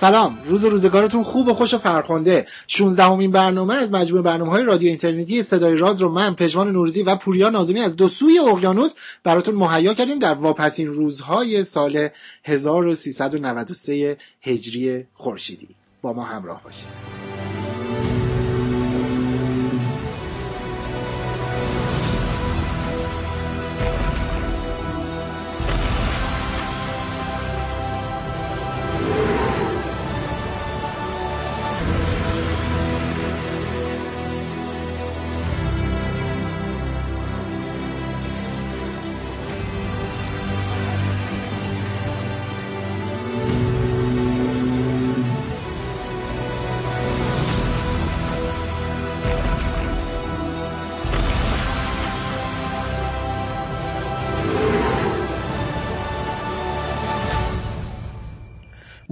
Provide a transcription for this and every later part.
سلام. روز روزگارتون خوب و خوش و فرخنده. 16 همین برنامه از مجموع برنامه های رادیو اینترنتی صدای راز رو من پژمان نوروزی و پوریا نازمی از دو سوی اقیانوس براتون مهیا کردیم در واپسین روزهای سال 1393 هجری خورشیدی. با ما همراه باشید.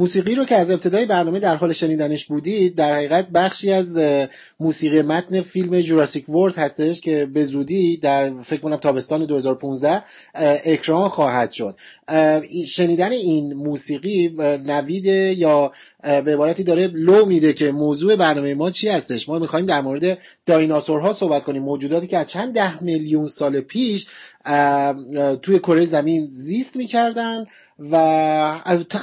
موسیقی رو که از ابتدای برنامه در حال شنیدنش بودید در حقیقت بخشی از موسیقی متن فیلم جوراسیک ورد هستش که به زودی در فکر کنم تابستان 2015 اکران خواهد شد. شنیدن این موسیقی نوید یا به عبارتی داره لو میده که موضوع برنامه ما چی هستش؟ ما می‌خوایم در مورد دایناسورها صحبت کنیم. موجوداتی که از چند ده میلیون سال پیش توی کره زمین زیست می‌کردن و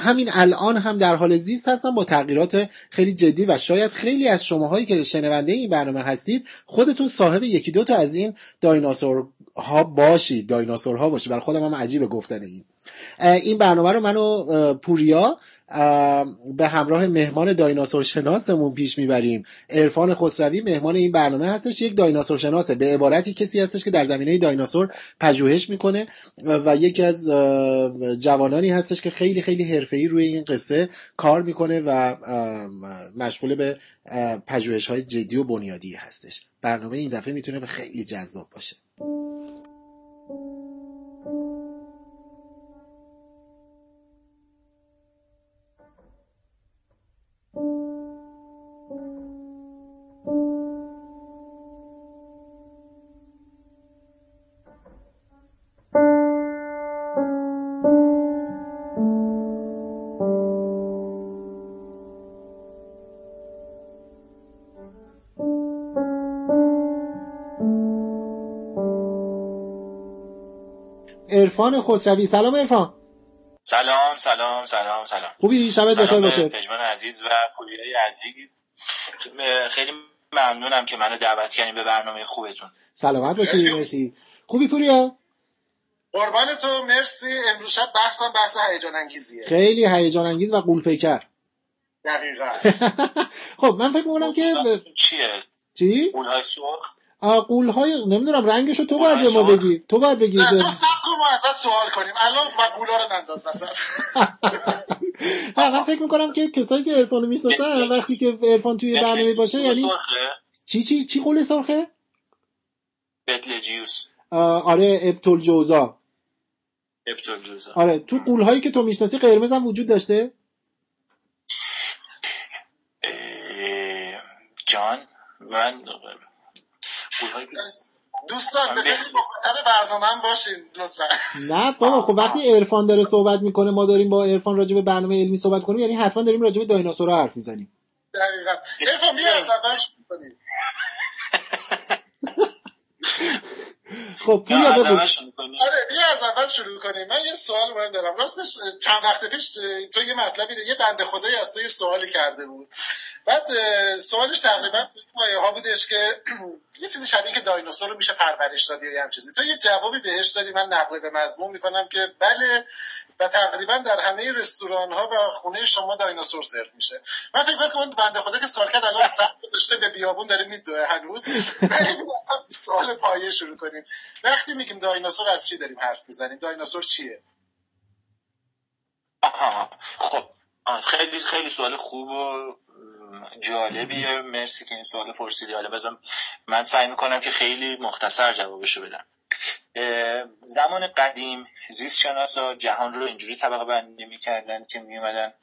همین الان هم در حال زیست هستن با تغییرات خیلی جدی و شاید خیلی از شماهایی که شنونده این برنامه هستید خودتون صاحب یکی دو تا از این دایناسور ها باشید دایناسور ها باشید. برای خودم هم عجیبه گفتن این. این برنامه رو منو پوریا به همراه مهمان دایناسور شناسمون پیش می‌بریم. عرفان خسروی مهمان این برنامه هستش یک دایناسور شناسه به عبارتی کسی هستش که در زمینه دایناسور پژوهش می‌کنه و یکی از جوانانی هستش که خیلی خیلی حرفه‌ای روی این قصه کار می‌کنه و مشغول به پژوهش های جدی و بنیادی هستش. برنامه این دفعه می‌تونه به خیلی جذاب باشه. عرفان خسروی. سلام عرفان. سلام سلام سلام سلام. خوبی؟ شبت بخیر باشه. پژمان عزیز و پولیای عزیز. خیلی ممنونم که منو دعوت کردین به برنامه خوبتون. سلامت باشی مرسی. خوبی پوریا؟ قربان تو مرسی. امروز شب بحثم بحث هیجان انگیزیه خیلی هیجان انگیز و قول پیکر دقیقا. خب من فکر می‌کنم که چیه؟ چی؟ قولهای سرخ؟ قول های نمی‌دونم رنگشو تو باید به ما بگی تو باید بگی نه تو سب کن ما ازت سوال کنیم. الان و قولا رو ننداز مثلا. من فکر می‌کنم که کسایی که عرفانو می‌شناسن وقتی که عرفان توی برنامه باشه یعنی چی چی چی قول سرخه؟ بتلجیوس آره ابتول جوزا ابتول جوزا آره تو قول هایی که تو می‌شناسی قرمز هم وجود داشته؟ جان من دوستان به فکر مخاطب برنامه هم باشین لطفا. نه بابا خب وقتی عرفان داره صحبت می‌کنه ما داریم با عرفان راجع به برنامه علمی صحبت کنیم یعنی حتما داریم راجع به دایناسورها حرف می‌زنیم. دقیقاً. عرفان بیا از اول شروع کنیم خب پوریا بگو. آره بیا از اول شروع کنیم. من یه سوال مهم دارم. راستش چند وقت پیش تو یه مطلبی یه بنده خدایی از تو یه سوالی کرده بود. بعد سوالش تقریبا مایه ها بودش که یه چیزی شبیه که دایناسور رو میشه پرورش دادی یا هم چیزی. تو یه جوابی بهش دادی. من نقل به مضمون می‌کنم که بله و تقریبا در همه رستوران ها و خونه شما دایناسور سرو میشه. من فکر کنم بنده خدا که سال کرد الان سر گذاشته به بیابون داره میدوه هنوز. سوال پایه شروع کنیم. وقتی میگیم دایناسور از چی داریم حرف می‌زنیم؟ دایناسور چیه؟ خب خیلی خیلی سوال خوب و جالبیه. مرسی که این سوال پرسیدی. حالا بزن من سعی می‌کنم که خیلی مختصر جوابشو بدم. زمان قدیم زیست شناسا جهان رو اینجوری طبقه بندی می‌کردن که میومدن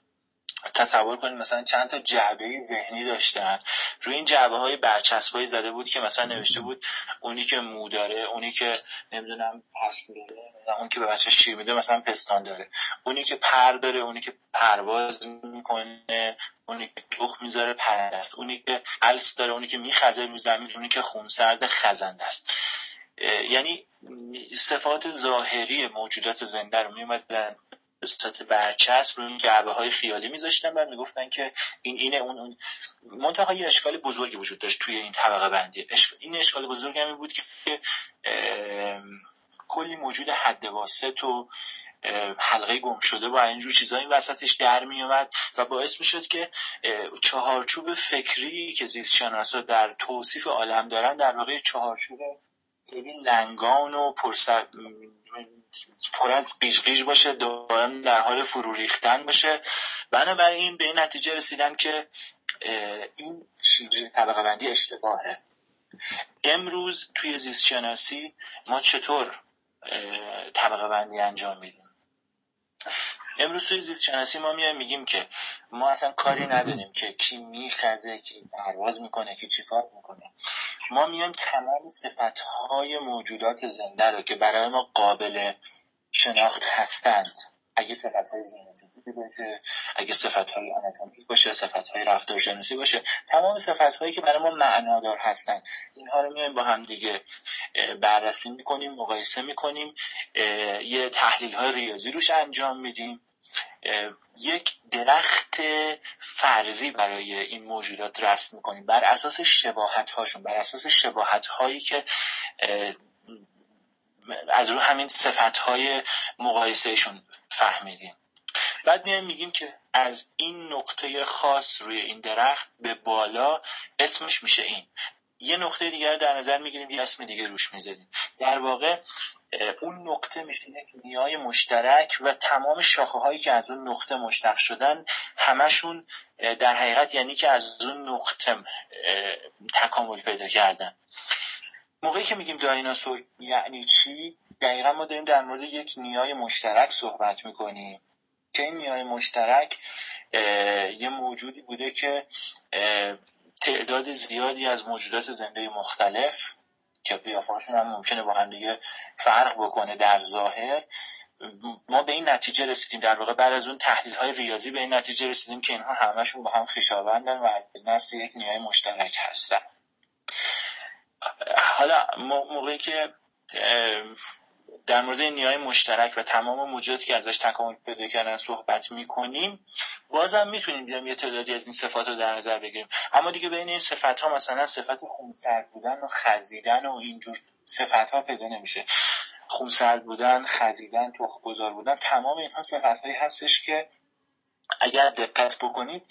تصور کنید مثلا چند تا جعبه ذهنی داشتن. روی این جعبه های برچسبایی زده بود که مثلا نوشته بود اونی که مو داره اونی که نمی‌دونم پس داره اون که به بچه شیر میده مثلا پستان داره. اونی که پر داره اونی که پرواز می‌کنه اونی که تخم می‌ذاره پرنده اونی که الس داره اونی که میخزه رو زمین اونی که خونسرد خزنده است. یعنی صفات ظاهری موجودات زنده رو میومدن به صورت برچسب روی جعبه های خیالی میذاشتن و می‌گفتن که این اینه اون اون. منتها یه اشکال بزرگی وجود داشت توی این طبقه بندی. این اشکال بزرگ همین بود که کلی موجود حد واسط و حلقه گم شده با اینجور چیزا این وسطش در می اومد و باعث می شد که چهارچوب فکری که زیست شناسا در توصیف عالم دارن در واقع چهارچوب لنگان و پرسر پر از قیش باشه دائم در حال فرو ریختن باشه. بنابراین به این نتیجه رسیدن که این شیوه طبقه بندی اشتباهه. امروز توی زیست شناسی ما چطور طبقه بندی انجام میدیم؟ امروز توی زیست شناسی ما میایم میگیم که ما اصلا کاری نداریم که کی میخزه کی پرواز می‌کنه کی چیکار می‌کنه. ما میایم تمام صفت های موجودات زنده رو که برای ما قابل شناخت هستند اگه صفت های ژنتیکی باشه اگه صفت های آناتومیک باشه صفت های رفتارشناسی باشه. تمام صفت هایی که برای ما معنادار هستند اینها رو میایم با هم دیگه بررسی می‌کنیم مقایسه می‌کنیم یه تحلیل های ریاضی روش انجام میدیم. یک درخت فرضی برای این موجودات رسم می‌کنیم. بر اساس شباهت هاشون بر اساس شباهت هایی که از رو همین صفت های مقایسهشون فهمیدیم. بعد میایم میگیم که از این نقطه خاص روی این درخت به بالا اسمش میشه این. یه نقطه دیگر در نظر می‌گیریم یه اسم دیگه روش می‌زنیم در واقع اون نقطه میشه یک نیای مشترک و تمام شاخه هایی که از اون نقطه مشتق شدن همشون در حقیقت یعنی که از اون نقطه تکامل پیدا کردن. موقعی که میگیم دایناسور یعنی چی؟ دقیقا ما داریم در مورد یک نیای مشترک صحبت می‌کنیم. که این نیای مشترک یه موجودی بوده که تعداد زیادی از موجودات زنده مختلف که قیافهاشون هم ممکنه با هم دیگه فرق بکنه در ظاهر ما به این نتیجه رسیدیم. در واقع بعد از اون تحلیل های ریاضی به این نتیجه رسیدیم که اینها همشون با هم خویشاوندن و از نفس یک نیای مشترک هستن. حالا موقعی که در مورد نیای مشترک و تمام موجوداتی که ازش تکامل پیدا کردن صحبت می‌کنیم بازم می‌تونیم بیام یه تعدادی از این صفات رو در نظر بگیریم. اما دیگه بین این صفات ها مثلا صفت خونسرد بودن و خزیدن و اینجور صفت ها پیدا نمیشه. خونسرد بودن خزیدن تخمگذار بودن تمام اینها صفت هایی هستش که اگر دقت بکنید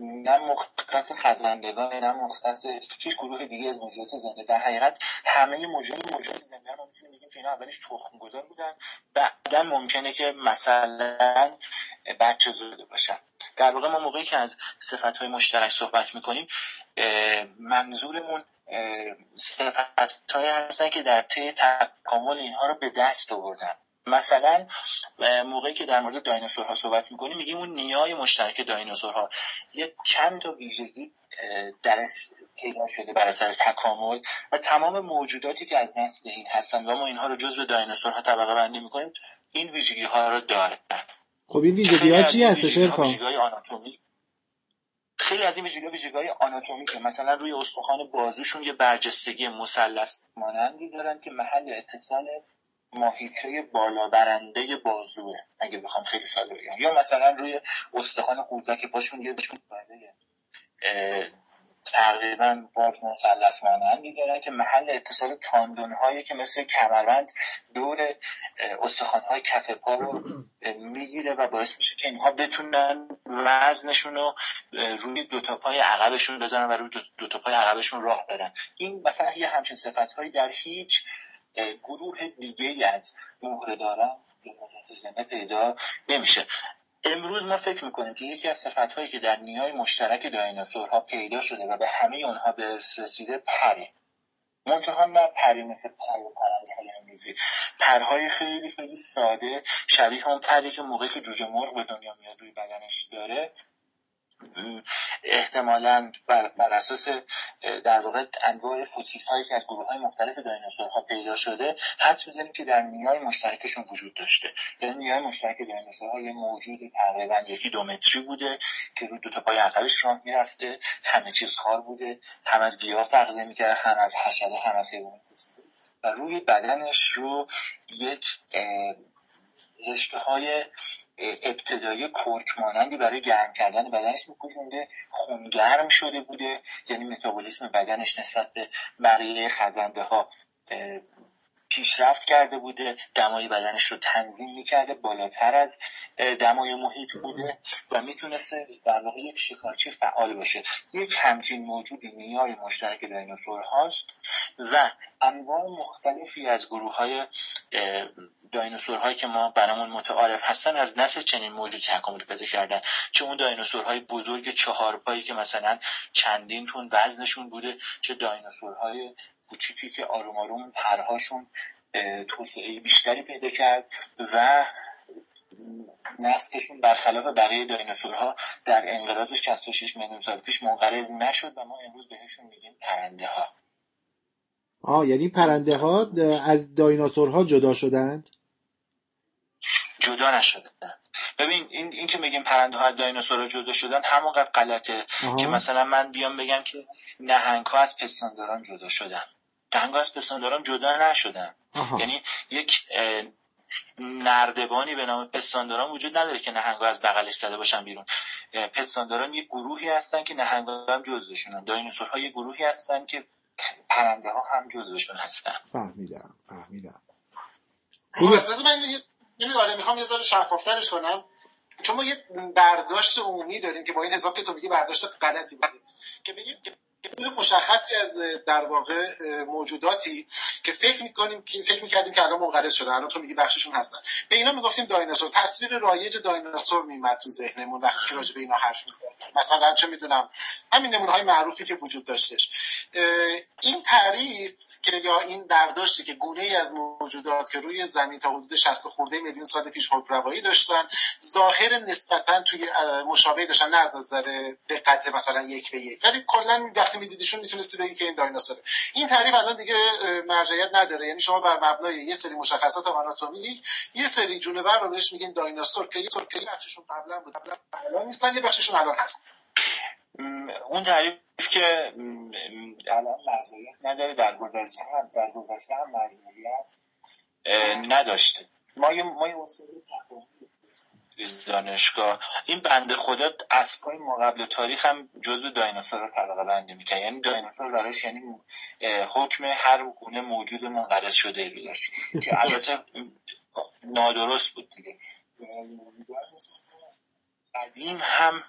نه مختص خزندگان نه مختص هیچ گروه دیگه از موجودات زنده. در حقیقت همه موجود موجودات زنده ما می‌تونیم بگیم که اینا اولش تخم گذار بودن. بعدا ممکنه که مثلا بچه زوده باشن. در واقع ما موقعی که از صفت های مشترک صحبت می‌کنیم منظورمون صفت هستن که در طی تکامل اینها رو به دست آوردن. مثلا موقعی که در مورد دایناسورها صحبت می‌کنیم میگیم اون نیای مشترک دایناسورها. یه چند تا ویژگی در پیدا شده بر اثر تکامل و تمام موجوداتی که از نسل این هستن و ما اینها رو جزو دایناسورها طبقه بندی می‌کنیم این ویژگی ها رو داره خب این ویژگی ها چی هستش آناتومی. خیلی از این ویژگی ویژگی آناتومیکه مثلا روی استخوان بازوشون یه برجستگی مثلث مانندی دارن که محل اتصال ماهیچه بالا برنده بازوه اگه بخوام خیلی ساده بگم. یا مثلا روی استخوان قوزک پاشون یه تقریبا باز مثلث مانندی دارن که محل اتصال تاندون هایی که مثل کمربند دور استخوان های کف پا رو می‌گیره و باعث میشه که اینها بتونن وزنشون رو روی دو تا پای عقبشون بزنن و روی دو تا پای عقبشون راه برن. این مثلا یه همچین صفت هایی در هیچ گروه دیگه از دارن زنده پیدا نمیشه. امروز ما فکر می‌کنیم که یکی از صفت هایی که در نیای مشترک دایناسورها پیدا شده و به همه اونها به رسیده پره. منتها نه پری مثل پر و پرنده های انگیزی پرهای خیلی خیلی ساده شبیه اون پری که موقعی که جوجه مرغ به دنیا میاد روی بدنش داره احتمالا بر, بر اساس در واقع انواع فسیل هایی که از گروه های مختلف ها پیدا شده حد می‌زنیم که در نیای مشترکشون وجود داشته. یعنی نیای مشترک ها یه موجود تقریبا یکی دو متری بوده که رو دو تا پای عقبش راه می‌رفته. همه چیز خار بوده. هم از گیاه تغذیه می‌کرده هم از حشره هم از حیوانات. و روی بدنش رو یک رشته های ابتدایی کرک مانندی برای گرم کردن بدنش میپوشونده خونگرم شده بوده یعنی متابولیسم بدنش نسبت به بقیه خزنده ها پیشرفت کرده بوده دمای بدنش رو تنظیم می‌کرده بالاتر از دمای محیط بوده و می‌تونسته در واقع یک شکارچی فعال باشه. یک همچین موجودی نیای مشترک دایناسور هاست و انواع مختلفی از گروه های هایی که ما برامون متعارف هستن از نسل چنین موجود تکامل پیدا کردن. چه اون های بزرگ چهار پایی که مثلا چندین تون وزنشون بوده چه دایناسورهای کوچیکی که آروم آروم پرهاشون توسعه بیشتری پیدا کرد و نسلشون برخلاف بقیه دایناسورها در انقراض 66 میلیون سال پیش منقرض نشد و ما امروز بهشون میگیم پرنده ها آه یعنی پرنده ها از دایناسورها جدا شدند؟ جدا نشدن. ببین این, این که میگیم پرنده ها از دایناسورها جدا شدن همونقدر غلطه که مثلا من بیام بگم که نهنگ ها از پستانداران جدا شدن. نهنگ ها از پستانداران جدا نشدن. یعنی یک نردبانی به نام پستانداران وجود نداره که نهنگ از بغلش زده باشن بیرون. پستانداران یک گروهی هستن که نهنگ هم جزوشونن. دایناسورها یک گروهی هستن که پرنده ها هم جزوشون هستن. فهمیدم فهمیدم. خب من آره می‌خوام یه ذره شفافترش کنم. چون ما یه برداشت عمومی داریم که با این حساب که تو میگی برداشت غلطی بوده. که به مشخصی از در واقع موجوداتی که فکر می‌کنیم که فکر می‌کردیم که الان منقرض شدن الان تو میگی بخششون هستن. به اینا می‌گفتیم دایناسور. تصویر رایج دایناسور میمد تو ذهنمون وقتی که راجع به اینا حرف می‌زنیم مثلا چه می‌دونم همین نمونه های معروفی که وجود داشتش. این تعریف که یا این برداشتی که گونه ای از موجودات که روی زمین تا حدود 60 خورده میلیون سال پیش حکمرانی داشتن ظاهر نسبتا توی مشابه داشتن نه از نظر دقت مثلا یک به یک. ولی کلا میدیدیشون می‌تونستی بگی که این دایناسوره. این تعریف الان دیگه مرجعیت نداره. یعنی شما بر مبنای یه سری مشخصات آناتومیک یه سری جونور رو بهش میگین دایناسور که یه طور که بخششون قبلا بود الان نیستن یه بخششون الان هست اون تعریف که الان مرزیت نداره در گذشته هم در گذشته هم مرزیت نداشته. ما یه ما یه دانشگاه. این بنده خدا اسبای ما قبل تاریخ هم جزء دایناسور رو طبقه بندی می‌کنه یعنی دایناسور براش یعنی حکم هر گونه موجود منقرض شده رو داشت. که البته نادرست بود دیگه. قدیم هم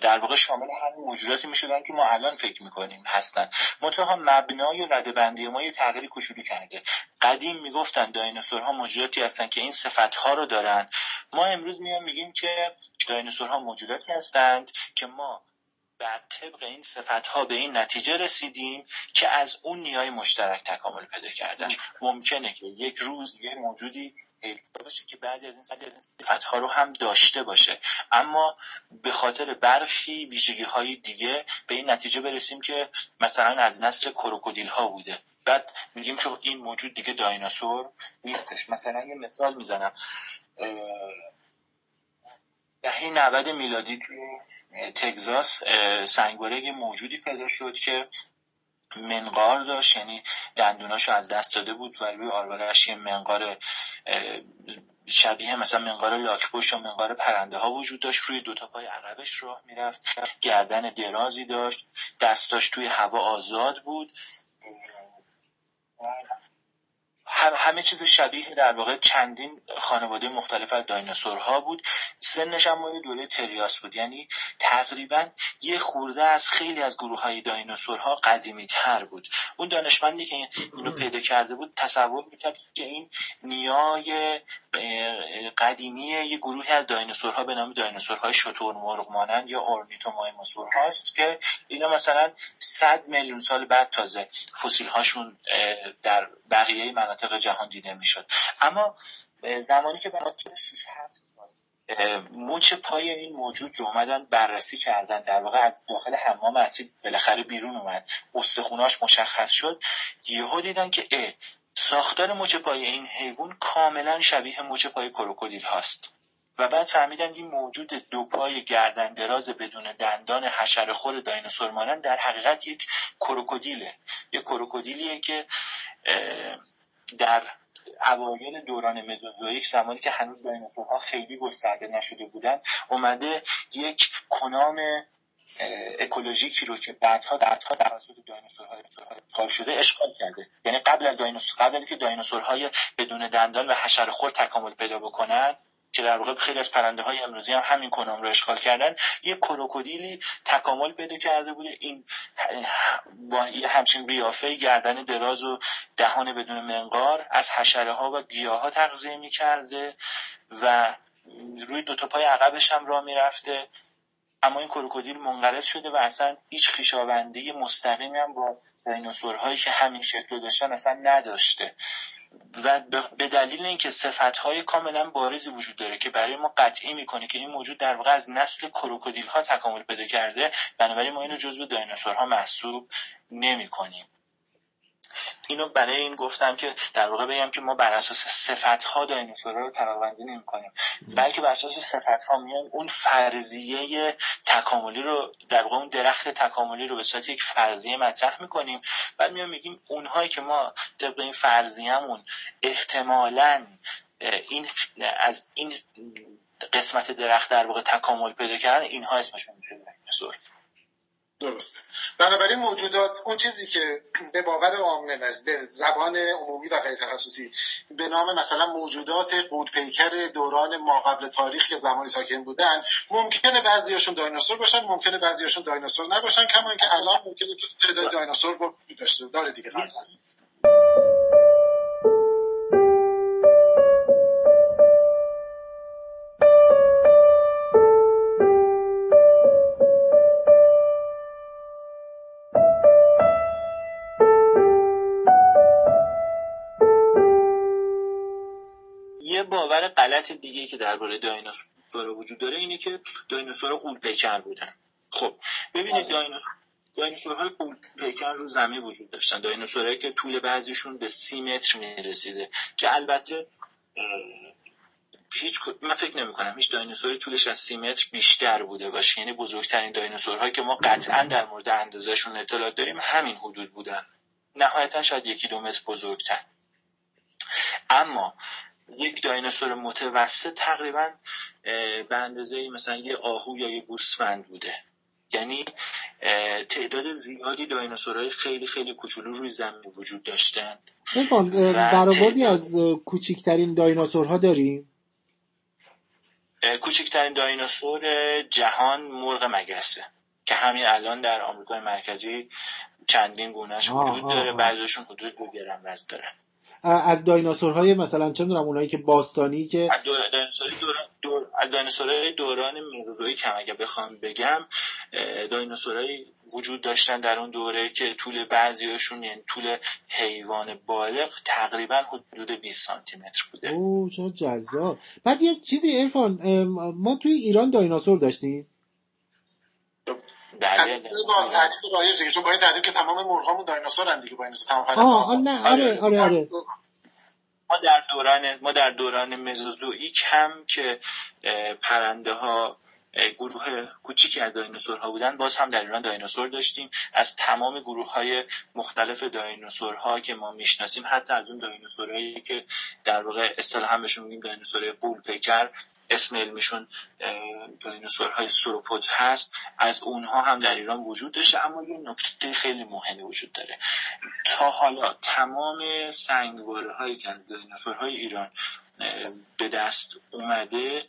در واقع شامل همین موجوداتی می‌شدن که ما الان فکر می‌کنیم هستن. منتها مبنای رده بندی ما یه تغییری کوچولو کرده. قدیم می‌گفتن دایناسورها موجوداتی هستن که این ها رو دارن. ما امروز میام میگیم که دایناسورها موجوداتی هستند که ما بر طبق این صفت ها به این نتیجه رسیدیم که از اون نیای مشترک تکامل پیدا کردن. ممکنه که یک روز یه موجودی باشه که بعضی از این صفت ها رو هم داشته باشه. اما به خاطر برخی ویژگی های دیگه به این نتیجه برسیم که مثلا از نسل کروکودیل ها بوده. بعد میگیم که این موجود دیگه دایناسور نیستش. مثلا یه مثال می‌زنم. دهه 90 میلادی توی تگزاس سنگبرگ موجودی پیدا شد که منقار داشت یعنی دندوناشو از دست داده بود و روی آروارش یه منقار شبیه مثلا منقار لاکپشت و منقار پرنده ها وجود داشت. روی دوتا پای عقبش راه می‌رفت. گردن درازی داشت. دستاش توی هوا آزاد بود. همه چیز شبیه در واقع چندین خانواده مختلف از دایناسورها بود. سنش هم مال دوره تریاس بود. یعنی تقریبا یه خورده از خیلی از گروه های دایناسورها قدیمی تر بود. اون دانشمندی که اینو پیدا کرده بود تصور می‌کرد که این نیای قدیمی یه گروهی از دایناسورها به نام دایناسورهای شتور مرغ مانند یا اورنیتومایموسور هاست که اینا مثلا 100 میلیون سال بعد تازه فسیل هاشون در بقیه مناطق جهان دیده می‌شد. اما زمانی که برای مچ پای این موجود رو اومدن بررسی کردن در واقع از داخل حمام اصلی بالاخره بیرون اومد. استخوناش مشخص شد. یهو دیدن که ساختار مچ پای این حیوان کاملا شبیه مچ پای کروکودیل هاست. و بعد فهمیدن این موجود دو پای گردن دراز بدون دندان حشره خور دایناسور مانند در حقیقت یک کروکودیله. یک کروکودیلیه که در اوایل دوران مزوزویک زمانی که هنوز دایناسورها خیلی گسترده نشده بودن اومده یک کنام اکولوژیکی رو که بعدها بعدها توسط دایناسورهای اشغال شده اشغال کرده. یعنی قبل از دایناسور قبل از که دایناسورهای بدون دندان و حشره خور تکامل پیدا بکنن که در واقع خیلی از پرنده های امروزی هم همین کنام رو اشغال کردن یه کروکودیلی تکامل پیدا کرده بوده. این با یه همچین قیافه گردن دراز و دهان بدون منقار از حشره ها و گیاه ها تغذیه می کرده و روی دو تا پای عقبش هم راه می‌رفته. اما این کروکودیل منقرض شده و اصلا هیچ خیشاوندی مستقیمی هم با دایناسورهایی که همین شکل رو داشتن اصلا نداشته. و به دلیل اینکه های کاملا بارزی وجود داره که برای ما قطعی می‌کنه که این موجود در واقع از نسل کروکودیل ها تکامل پیدا کرده بنابراین ما اینو جزو دایناسورها محسوب نمی‌کنیم. اینو برای این گفتم که در واقع بگم که ما بر اساس صفت ها دایناسورها رو طبقه نمی کنیم بلکه بر اساس صفت ها میایم اون فرضیه تکاملی رو در واقع اون درخت تکاملی رو به صورت یک فرضیه مطرح می‌کنیم. بعد میام میگیم اونهایی که ما طبق این فرضیه‌مون احتمالا این از این قسمت درخت در واقع تکامل پیدا کردن اینها اسمشون میشه درسته. بنابراین موجودات اون چیزی که به باور عامه به زبان عمومی و غیر تخصصی به نام مثلا موجودات قودپیکر دوران ما قبل تاریخ که زمانی ساکن بودن ممکنه بعضیاشون دایناسور باشن ممکنه بعضیاشون دایناسور نباشن کما اینکه الان ممکنه تعداد دایناسور وجود داشته داره دیگه قطعا. غلط دیگه که درباره دایناسور وجود داره اینه که دایناسورها قول پیکر بودن. خب ببینید دایناسور دایناسورهای قول پیکر رو زمین وجود داشتن. دایناسورهایی که طول بعضیشون به سی متر می‌رسیده که البته هیچ من فکر نمی کنم هیچ دایناسوری طولش از سی متر بیشتر بوده باشه. یعنی بزرگترین دایناسورهایی که ما قطعا در مورد اندازهشون اطلاع داریم همین حدود بودن. نهایتا شاید یکی دو متر بزرگتر. اما یک دایناسور متوسط تقریبا به اندازه مثلا یه آهو یا یه گوسفند بوده. یعنی تعداد زیادی دایناسورهای خیلی خیلی کوچولو روی زمین وجود داشتن. برآوردی از کوچکترین دایناسورها داریم؟ کوچکترین دایناسور جهان مرغ مگسه که همین الان در آمریکای مرکزی چندین گونهش وجود داره بعضیشون حدود دو گرم وزن دارن از دایناسورهای مثلا چه می‌دونم اونایی که باستانی که از دوران, دور... از دایناسورهای دوران مزوزویک هم اگه بخوام بگم دایناسورهایی وجود داشتن در اون دوره که طول بعضیاشون یعنی طول حیوان بالغ تقریبا حدود 20 سانتی متر بوده. اوه چه جذاب. بعد یه چیزی ارفان ما توی ایران دایناسور داشتیم؟ بله با تعریف رایج دیگه چون با این تعریف که تمام مرغامون دایناسورن دیگه با این تمام آه نه آره آره آره ما در دوران ما در دوران مزوزوئیک هم که پرنده ها گروه کوچیکی از دایناسورها بودن. باز هم در ایران دایناسور داشتیم. از تمام گروه های مختلف دایناسورها که ما می‌شناسیم حتی از اون دایناسورهایی که در واقع اصطلاحا بهشون میگیم دایناسورهای قول پیکر اسم علمیشون دایناسورهای سوروپود هست. از اونها هم در ایران وجود داشته اما یه نکته خیلی مهمی وجود داره. تا حالا تمام سنگواره هایی که دایناسورهای ایران به دست اومده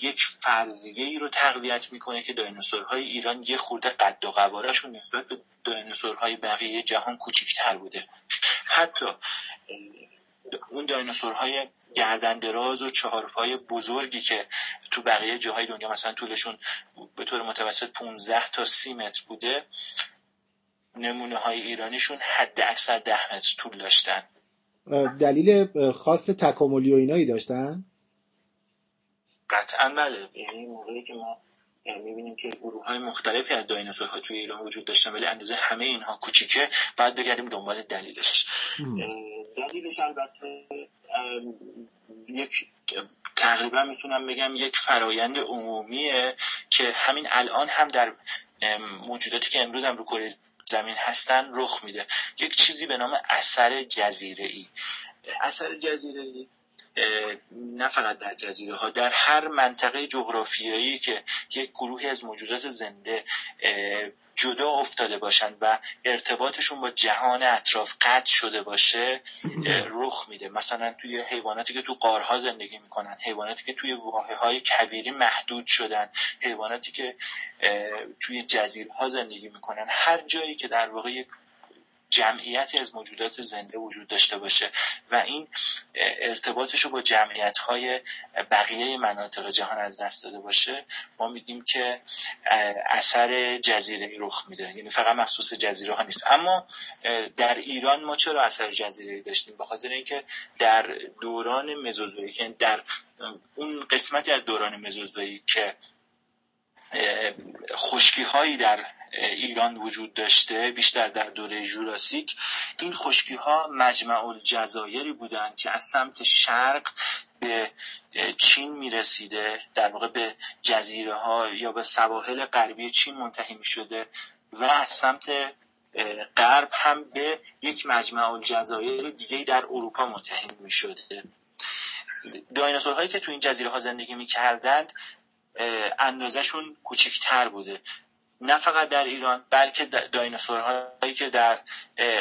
یک فرضیه ای رو تقویت می‌کنه که دایناسورهای ایران یه خورده قد و قوارشون نسبت به دایناسورهای بقیه جهان کوچکتر بوده. حتی اون دایناسورهای گردن دراز و چهارپای بزرگی که تو بقیه جاهای دنیا مثلا طولشون به طور متوسط 15 تا 30 متر بوده نمونه های ایرانیشون حد اکثر 10 متر طول داشتن. دلیل خاص تکاملی و اینایی داشتن؟ قطعا بله. یعنی موقعی که ما می‌بینیم که گروه های مختلفی از دایناسورها توی ایران وجود داشتن ولی اندازه همه اینها کوچیکه باید بگردیم دنبال دلیلش. دلیلش البته یک تقریبا می‌تونم بگم یک فرایند عمومیه که همین الان هم در موجوداتی که امروز هم رو کره زمین هستن رخ میده. یک چیزی به نام اثر جزیره ای اثر جزیره ای نه فقط در جزیره ها در هر منطقه جغرافیایی که یک گروهی از موجودات زنده جدا افتاده باشند و ارتباطشون با جهان اطراف قطع شده باشه رخ میده. مثلا توی حیواناتی که تو قارها زندگی می‌کنن حیواناتی که توی واحه های کویری محدود شدن حیواناتی که توی جزیره ها زندگی می‌کنن هر جایی که در واقع یک جمعیتی از موجودات زنده وجود داشته باشه و این ارتباطش رو با جمعیت های بقیه مناطق جهان از دست داده باشه ما میگیم که اثر جزیره رخ میده. یعنی فقط مخصوص جزیره ها نیست. اما در ایران ما چرا اثر جزیره داشتیم؟ به خاطر اینکه در دوران مزوزویی در اون قسمتی از دوران مزوزویی که خشکی هایی در ایران وجود داشته بیشتر در دوره جوراسیک این خشکی ها مجمع الجزایری بودند که از سمت شرق به چین می‌رسیده در واقع به جزیره ها یا به سواحل غربی چین منتهی می شده و از سمت غرب هم به یک مجمع الجزایر دیگه در اروپا منتهی می شده دایناسورهایی که تو این جزیره ها زندگی می کردند اندازشون کوچکتر بوده. نه فقط در ایران بلکه دایناسورهایی که در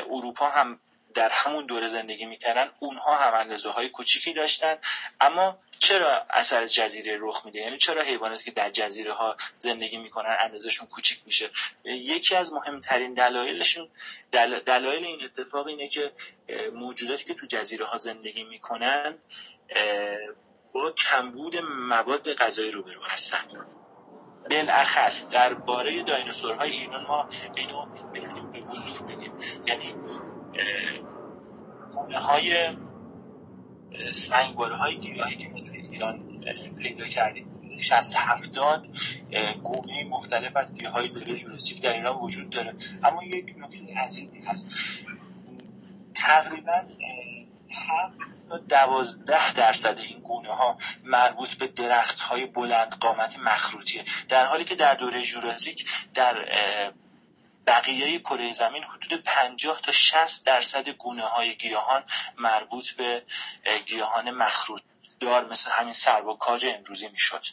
اروپا هم در همون دوره زندگی می‌کردن اونها هم اندازه های کوچیکی داشتن. اما چرا اثر جزیره رخ میده؟ یعنی چرا حیواناتی که در جزیره ها زندگی می‌کنن اندازشون کوچیک میشه؟ یکی از مهمترین دلایلشون دلایل این اتفاق اینه که موجوداتی که تو جزیره ها زندگی می‌کنن با کمبود مواد غذایی روبرو هستن. بالاخص درباره دایناسورهای ایران ما اینو می‌تونیم به وضوح بگیم یعنی گونه های سنگواره های گیاهی که ایران پیدا کردیم. 60 هفتاد گونه مختلف از گیاه های دوره جورسیک در ایران وجود داره. اما یک نکته عزیزی هست. تقریبا هفت دوازده درصد این گونه ها مربوط به درخت های بلند قامت مخروطیه. در حالی که در دوره جوراسیک در بقیه کره زمین حدود 50 تا 60 درصد گونه های گیاهان مربوط به گیاهان مخروط دار مثل همین سر و کاج امروزی می‌شد.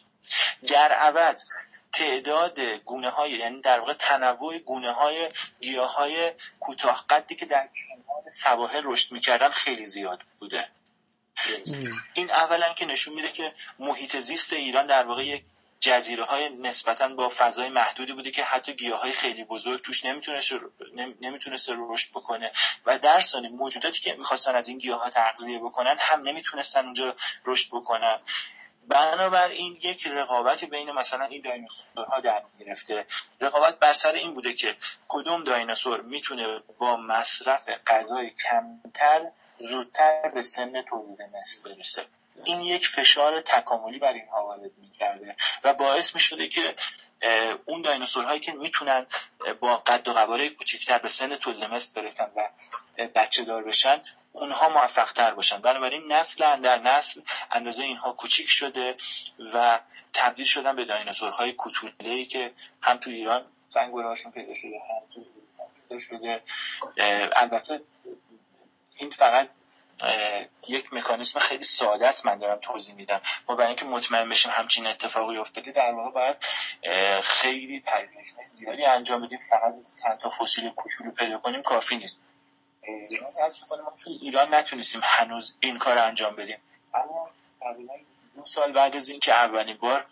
در عوض تعداد گونه های یعنی در واقع تنوع گونه های گیاه های کوتاه قدی که در کنار سواحل رشد می‌کردن خیلی زیاد بوده. این اولا که نشون میده که محیط زیست ایران در واقع یک جزیره های نسبتا با فضای محدودی بوده که حتی گیاه های خیلی بزرگ توش نمی‌تونست رشد بکنه. و در ثانی موجوداتی که می‌خواستن از این گیاه ها تغذیه بکنن هم نمی‌تونستن اونجا رشد بکنن. بنابراین یک رقابتی بین مثلا این دایناسورها در گرفته. رقابت بر سر این بوده که کدوم دایناسور می‌تونه با مصرف غذای کمتر زودتر به سن تولید نسل برسه. این یک فشار تکاملی بر اینها وارد می‌کرده و باعث می‌شده که اون دایناسورهایی که می‌تونن با قد و قواره کوچکتر به سن تولید مثل برسن و بچه دار بشن اونها موفق تر باشن. بنابراین نسل در نسل اندازه اینها کوچیک شده و تبدیل شدن به دایناسورهای کوتوله که هم تو ایران هاشون پیدا شده هم پیدا شده. البته این فقط یک مکانیسم خیلی ساده است من دارم توضیح میدم. ما برای اینکه مطمئن بشیم همچین اتفاقی افتاده در واقع باید خیلی پژوهش زیادی انجام بدیم. فقط چند تا فسیل کوچولو پیدا کنیم کافی نیست. ما تو ایران نتونستیم هنوز این کار انجام بدیم. اما دو سال بعد از اینکه اولین بار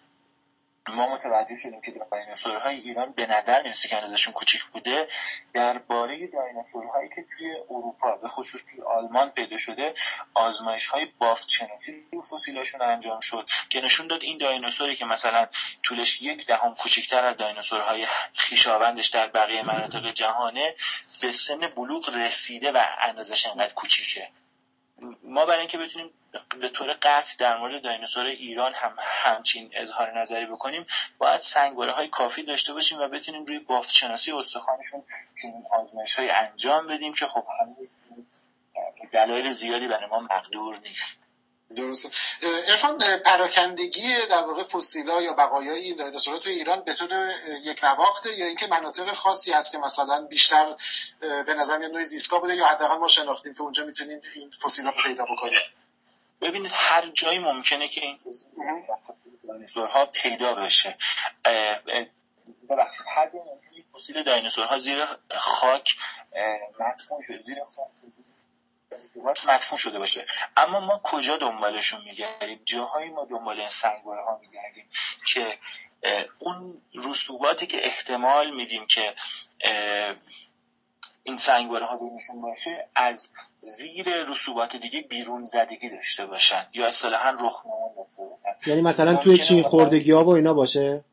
ما متوجه شدیم که دایناسورهای ایران به نظر می‌رسه که اندازشون کوچیک بوده. درباره دایناسورهایی که توی اروپا به خصوص توی آلمان پیدا شده آزمایش های بافت شناسی فسیلاشون انجام شد که نشون داد این دایناسوری که مثلا طولش یک دهم کوچکتر از دایناسورهای خیشاوندش در بقیه مناطق جهانه به سن بلوغ رسیده و اندازش انقدر کوچیکه. ما برای اینکه بتونیم به طور قطع در مورد دایناسور ایران هم همچین اظهار نظری بکنیم باید سنگواره های کافی داشته باشیم و بتونیم روی بافت شناسی استخوانشون چنین آزمایش های انجام بدیم که خب هنوز دلایل زیادی برای ما مقدور نیست. درسته. ارفان پراکندگی در واقع فسیلا یا بقایای این دایناسورها تو ایران به طور یک نواخته یا اینکه مناطق خاصی هست که مثلا بیشتر به نظر میاد نوع زیستگاه بوده یا حداقل ما شناختیم که اونجا می‌تونیم این فسیلا رو پیدا بکنیم. ببینید هر جایی ممکنه که این دایناسورها پیدا بشه. ببخشید هر جایی ممکنه فسیل دایناسورها زیر خاک مدفون شده زیر مدفون شده باشه. اما ما کجا دنبالشون میگردیم؟ جاهایی ما دنبال این سنگواره ها میگردیم که اون رسوباتی که احتمال میدیم که این سنگواره ها بینشون باشه از زیر رسوبات دیگه بیرون زدگی داشته باشن. یا اصطلاحا رخ داشته باشن. یعنی مثلا توی چین خوردگی ها و اینا باشه؟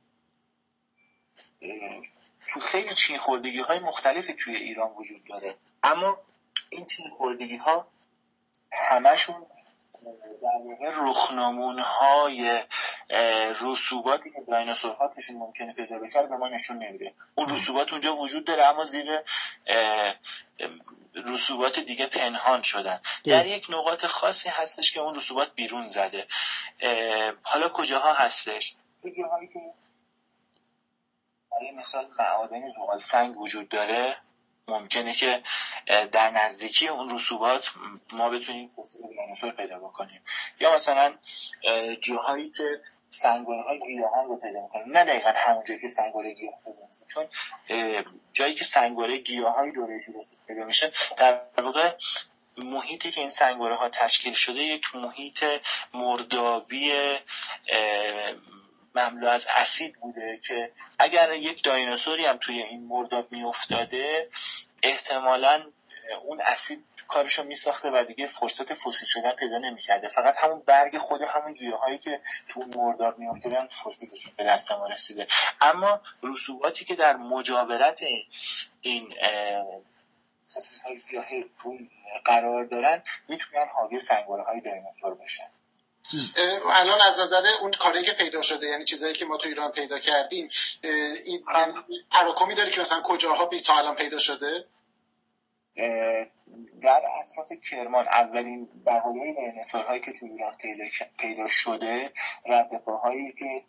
تو خیلی چین خوردگی های مختلفی توی ایران وجود داره. اما این چین خوردگی ها همشون در واقع رخنمون های رسوباتی که دایناسورها توشون ممکنه پیدا بشه به ما نشون نمیده. اون رسوبات اونجا وجود داره اما زیر رسوبات دیگه پنهان شدن. در یک نقاط خاصی هستش که اون رسوبات بیرون زده. حالا کجاها هستش؟ جاهایی که مثال معادن زغال سنگ وجود داره ممکنه که در نزدیکی اون رسوبات ما بتونیم فسیل دینوسور پیدا بکنیم. یا مثلا جاهایی که سنگواره های گیاهان رو پیدا می‌کنیم نه دقیقا همون جایی که سنگواره گیاه پیدا چون جایی که سنگواره گیاه های دوره پیدا میشه در واقع محیطی که این سنگواره ها تشکیل شده یک محیط مردابی مملو از اسید بوده که اگر یک دایناسوری هم توی این مرداب میافتاده احتمالا اون اسید کارشو میساخته و دیگه فرصت فسیل شدن پیدا نمی‌کرده. فقط همون برگ خود همون گیاهایی که تو مرداب میافتادن فسیلشون به دست ما رسیده. اما رسوباتی که در مجاورت این فسیل های گیاهی قرار دارن می‌تونن حاوی سنگواره های دایناسور بشن. الان از نظر اون کاری که پیدا شده یعنی چیزایی که ما تو ایران پیدا کردیم این تراکمی داره که مثلا کجاها بی تا الان پیدا شده؟ در اطراف کرمان اولین بقایای هایی که تو ایران پیدا شده ردپاهایی که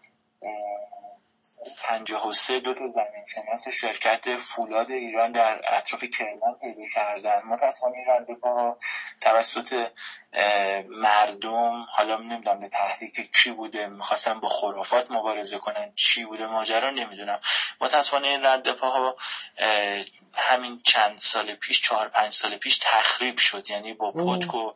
پنجاه و سه دو تا زمین شناس شرکت فولاد ایران در اطراف کرمان پیدا کردن. متاسفانه این رنده توسط مردم حالا نمی‌دونم به تحریک چی بوده می‌خواستن با خرافات مبارزه کنن چی بوده ماجرا نمی‌دونم. متاسفانه این رد پاها همین چند سال پیش چهار پنج سال پیش تخریب شد. یعنی با پتک و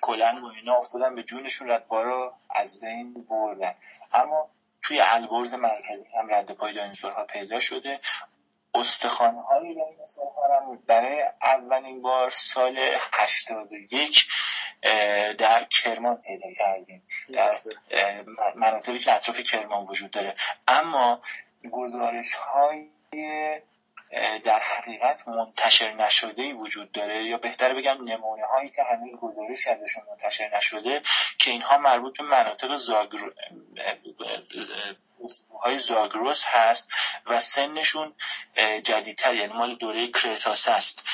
کلن و اینا افتادن به جونشون ردپا رو از بین بردن. اما توی البرز مرکزی هم رد پای دایناسورها پیدا شده. استخانه های دایناسورها هم برای اولین بار سال 81 در کرمان پیدا کردیم. در مناطقی که اطراف کرمان وجود داره. اما گزارش های در حقیقت منتشر نشده ای وجود داره یا بهتر بگم نمونه هایی که هنوز گزارش ازشون منتشر نشده که اینها مربوط به مناطق زاگرو های زاگروس هست و سنشون جدیدتر یعنی مال دوره کرتاس است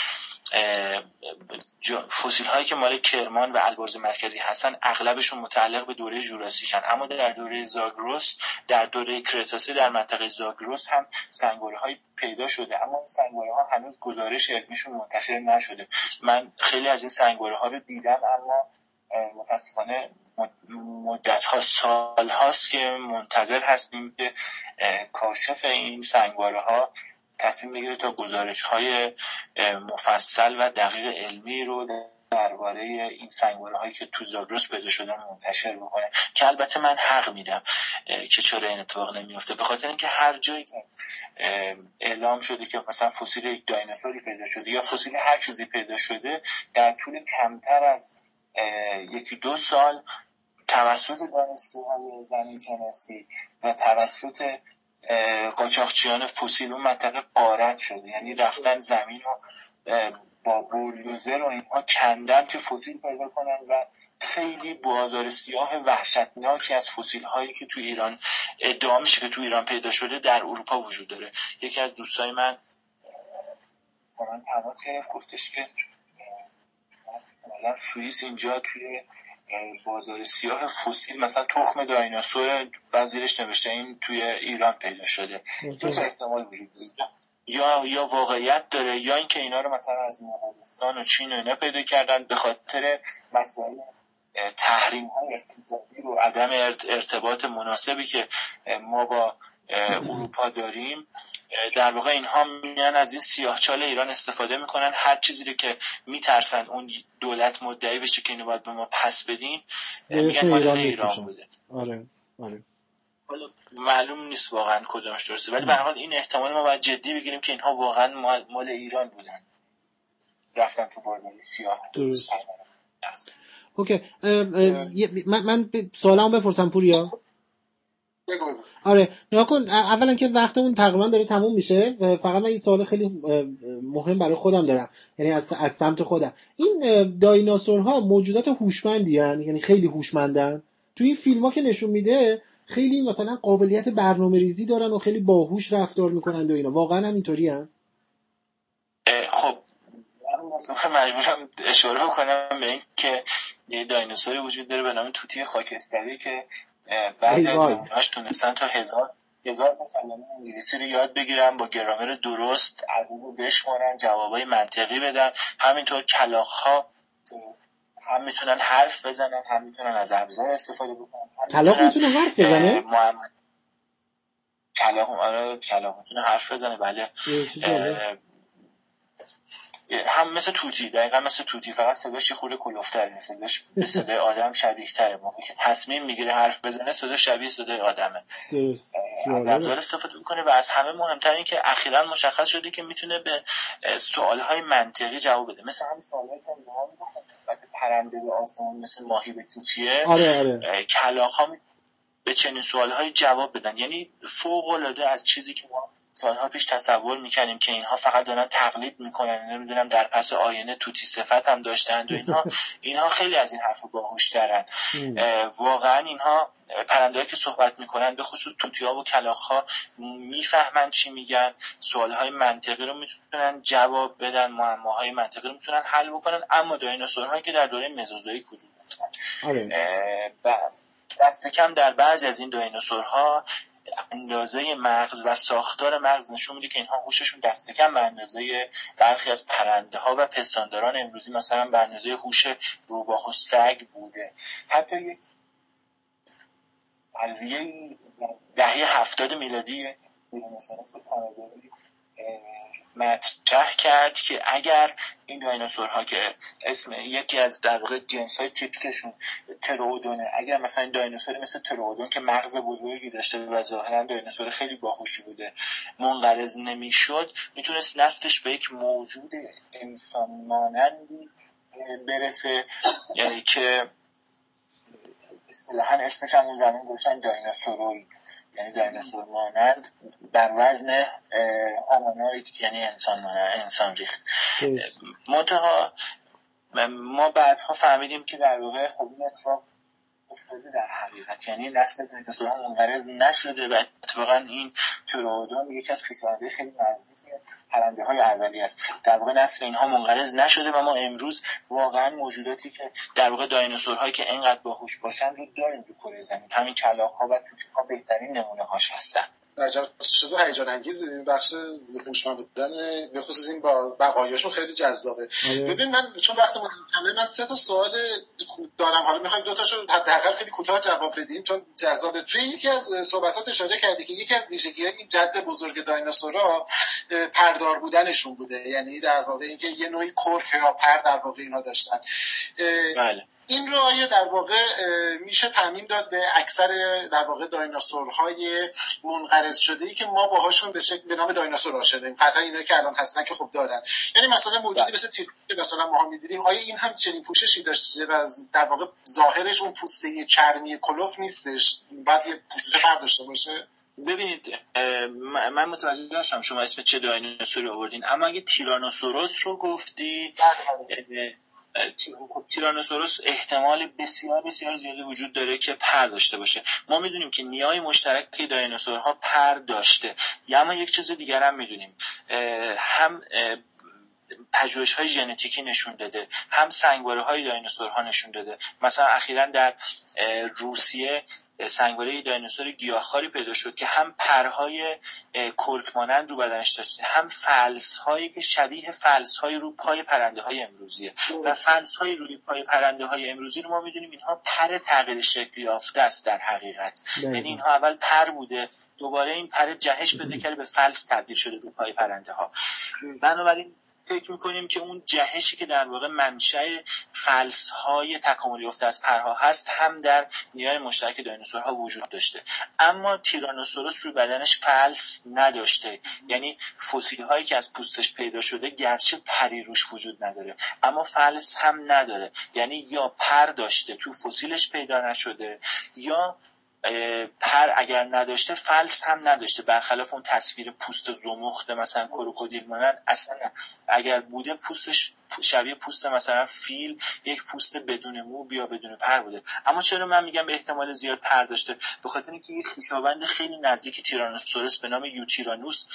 فسیل هایی که مال کرمان و البرز مرکزی هستن اغلبشون متعلق به دوره جوراسیکن. اما در دوره زاگروس در دوره کرتاسه در منطقه زاگروس هم سنگواره های پیدا شده. اما این سنگواره ها هنوز گزارش علمیشون منتشر نشده. من خیلی از این سنگواره ها رو دیدم اما متاسفانه مدت ها سال هاست که منتظر هستیم که کاشف این سنگواره ها تصمیم بگیره تا گزارش های مفصل و دقیق علمی رو درباره این سنگواره هایی که تو زاگرس پیدا شدن منتشر بکنه که البته من حق میدم که چرا این اتفاق نمیفته به خاطر اینکه هر جایی که اعلام شده که مثلا فسیل یک دایناسوری پیدا شده یا فسیل هر چیزی پیدا شده در طول کمتر از یکی دو سال توسط دانشجوهای زمین شناسی و توسط قاچاقچیان فسیل اون منطقه قارت شده. یعنی رفتن زمین رو با بولدوزر و اینها کندن که فسیل پیدا کنن و خیلی بازار سیاه وحشتناکی از فسیل هایی که تو ایران ادعا میشه که تو ایران پیدا شده در اروپا وجود داره. یکی از دوستای من با من تماس گرفت گفتش که سوئیس اینجا توی بازار سیاه فسیل مثلا تخم دایناسور بعد نوشته این توی ایران پیدا شده. دو احتمال وجود یا یا واقعیت داره یا اینکه اینا رو مثلا از مغولستان و چین و اینا پیدا کردن به خاطر مسائل تحریم های اقتصادی و عدم ارتباط مناسبی که ما با اروپا داریم. در واقع اینها میان از این سیاهچال ایران استفاده می‌کنن. هر چیزی رو که میترسن اون دولت مدعی بشه که اینو باید به ما پس بدین میگن مال ایران بوده. آره آره. معلوم نیست واقعا کدومش درسته ولی به حال این احتمال ما باید جدی بگیریم که اینها واقعا مال, ایران بودن. رفتن تو بازار سیاه درست. اوکی. من, من سوالمو بپرسم پوریا. آره نگاه کن اولا که وقتمون تقریبا داره تموم میشه فقط من این سوال خیلی مهم برای خودم دارم. یعنی از, از سمت خودم. این دایناسورها موجودات هوشمندی یعنی خیلی هوشمندن؟ تو این فیلم ها که نشون میده خیلی مثلا قابلیت برنامه ریزی دارن و خیلی باهوش رفتار می‌کنن و اینا. واقعا هم اینطوری هم خب من مجبورم اشاره بکنم به این که یه دایناسوری وجود داره به نام توتی خاکستری که بعد از تونستن تا هزار. هزار تا کلمه انگلیسی رو یاد بگیرن با گرامر درست عدد رو بشمارن جوابای منطقی بدن. همینطور کلاخ ها هم می‌تونن حرف بزنن هم می‌تونن از ابزار استفاده بکنن کلاخ می‌تونه حرف بزنه؟ کلاخ آره کلاخ می‌تونه حرف بزنه بله. هم مثل توتی دقیقا مثل توتی فقط صداش یه خورده کلوفتره صداش به صدای آدم شبیه تره. موقعی که تصمیم می‌گیره حرف بزنه صدا شبیه صدای آدمه. از ابزار استفاده می‌کنه و از همه مهمتر این که اخیرا مشخص شده که می‌تونه به سوالهای منطقی جواب بده. مثل همین سوالایی که ما می‌گفتن نسبت پرنده به آسمان مثل ماهی به چیه؟ آره آره. کلاغ ها به چنین سوالهای جواب بدن. یعنی فوق العاده از چیزی که ما سالها پیش تصور می‌کنیم که اینها فقط دارن تقلید می‌کنن نمی‌دونم در پس آینه توتی صفت هم داشتند و اینها اینها خیلی از این حرف باهوش دارن واقعا اینها پرنده که صحبت می‌کنن به خصوص توتی ها و کلاخ ها می‌فهمن چی میگن سوال های منطقی رو می‌تونن جواب بدن معماهای منطقی رو می‌تونن حل بکنن اما هایی که در دوره مزوزویک وجود داشتن. آره. دست کم در بعضی از این دایناسورها اندازه مغز و ساختار مغز نشون میده که اینها هوششون دست کم به اندازه برخی از پرنده ها و پستانداران امروزی مثلا به اندازه هوش روباه و سگ بوده. حتی یک فرضیه دهه هفتاد میلادی مثلا مطرح کرد که اگر این دایناسورها که اسم یکی از در واقع جنس های تیپیکشون ترودونه اگر مثلا این دایناسور مثل ترودون که مغز بزرگی داشته و ظاهرا دایناسور خیلی باهوشی بوده منقرض نمی‌شد می‌تونست نستش به یک موجود انسان مانندی برسه یعنی که اصطلاحا اسمش هم اون زمان گفتن دایناسوروید یعنی دایناسور مانند بر وزن هومانوید یعنی انسان مانند انسان ریخت. منتها ما بعدها فهمیدیم که در واقع خب این اتفاق افتاده در حقیقت. یعنی نسل دیناسورها منقرض نشده و اتفاقا این تورودون یکی از پیشرفته خیلی نزدیک پرنده های اولی است. در واقع نسل اینها منقرض نشده و ما امروز واقعا موجوداتی که در واقع دایناسورهایی که انقدر باهوش باشن رو داریم رو کره زمین. همین کلاغ ها و توتی ها بهترین نمونه هاش هستن. عجب چیز هیجان انگیز بخش هوشمند بودن به خصوص این با بقایاشون خیلی جذابه. آره. ببین من چون وقت ما کمه من سه تا سوال دارم. حالا می‌خوایم دو تاشو حداقل خیلی کوتاه جواب بدیم چون جذابه توی یکی از صحبتات اشاره کردی که یکی از ویژگی این جد بزرگ دایناسورا پردار بودنشون بوده. یعنی در واقع اینکه یه نوعی کرک یا پر در واقع اینا داشتن. بله. این رو آیا در واقع میشه تعمین داد به اکثر در واقع دایناسورهای منقرض شده ای که ما باهاشون به شکل به نام دایناسور آشناییم قطعا اینا که الان هستن که خب دارن. یعنی مثلا موجودی بله. مثل تیر مثلا ما هم می‌دیدیم آیا این هم چنین پوششی داشته و در واقع ظاهرش اون پوسته چرمی کلوف نیستش؟ بعد یه پوشش داشته باشه. ببینید من متوجه نشم شما اسم چه دایناسوری آوردین اما اگه تیرانوسوروس رو گفتی خب تیرانوسوروس احتمال بسیار بسیار زیادی وجود داره که پر داشته باشه. ما می‌دونیم که نیای مشترک دایناسورها پر داشته. یا اما یک چیز دیگر هم می‌دونیم. هم پژوهش های ژنتیکی نشون داده هم سنگواره های دایناسورها نشون داده. مثلا اخیرا در روسیه سنگواره دایناسور گیاهخواری پیدا شد که هم پرهای کرک مانند رو بدنش داشته هم فلس هایی که شبیه فلس های رو پای پرنده های امروزیه. و فلس های روی پای پرنده های امروزی رو ما می‌دونیم اینها پر تغییر شکلی یافته است در حقیقت. یعنی اینها اول پر بوده دوباره این پر جهش پیدا کرده به فلس تبدیل شده رو پای پرنده ها بنابراین فکر می‌کنیم که اون جهشی که در واقع منشأ فلس تکاملی یافته از پرها هست هم در نیای مشترک دایناسورها وجود داشته. اما تیرانوسوروس روی بدنش فلس نداشته. یعنی فسیل هایی که از پوستش پیدا شده گرچه پری روش وجود نداره اما فلس هم نداره. یعنی یا پر داشته تو فسیلش پیدا نشده یا پر اگر نداشته فلس هم نداشته. برخلاف اون تصویر پوست زمخت مثلا کروکودیل مانند اصلا اگر بوده پوستش شبیه پوست مثلا فیل یک پوست بدون مو یا بدون پر بوده. اما چرا من میگم به احتمال زیاد پر داشته؟ به خاطر اینکه یک خویشاوند خیلی نزدیک تیرانوسورس به نام یوتیرانوس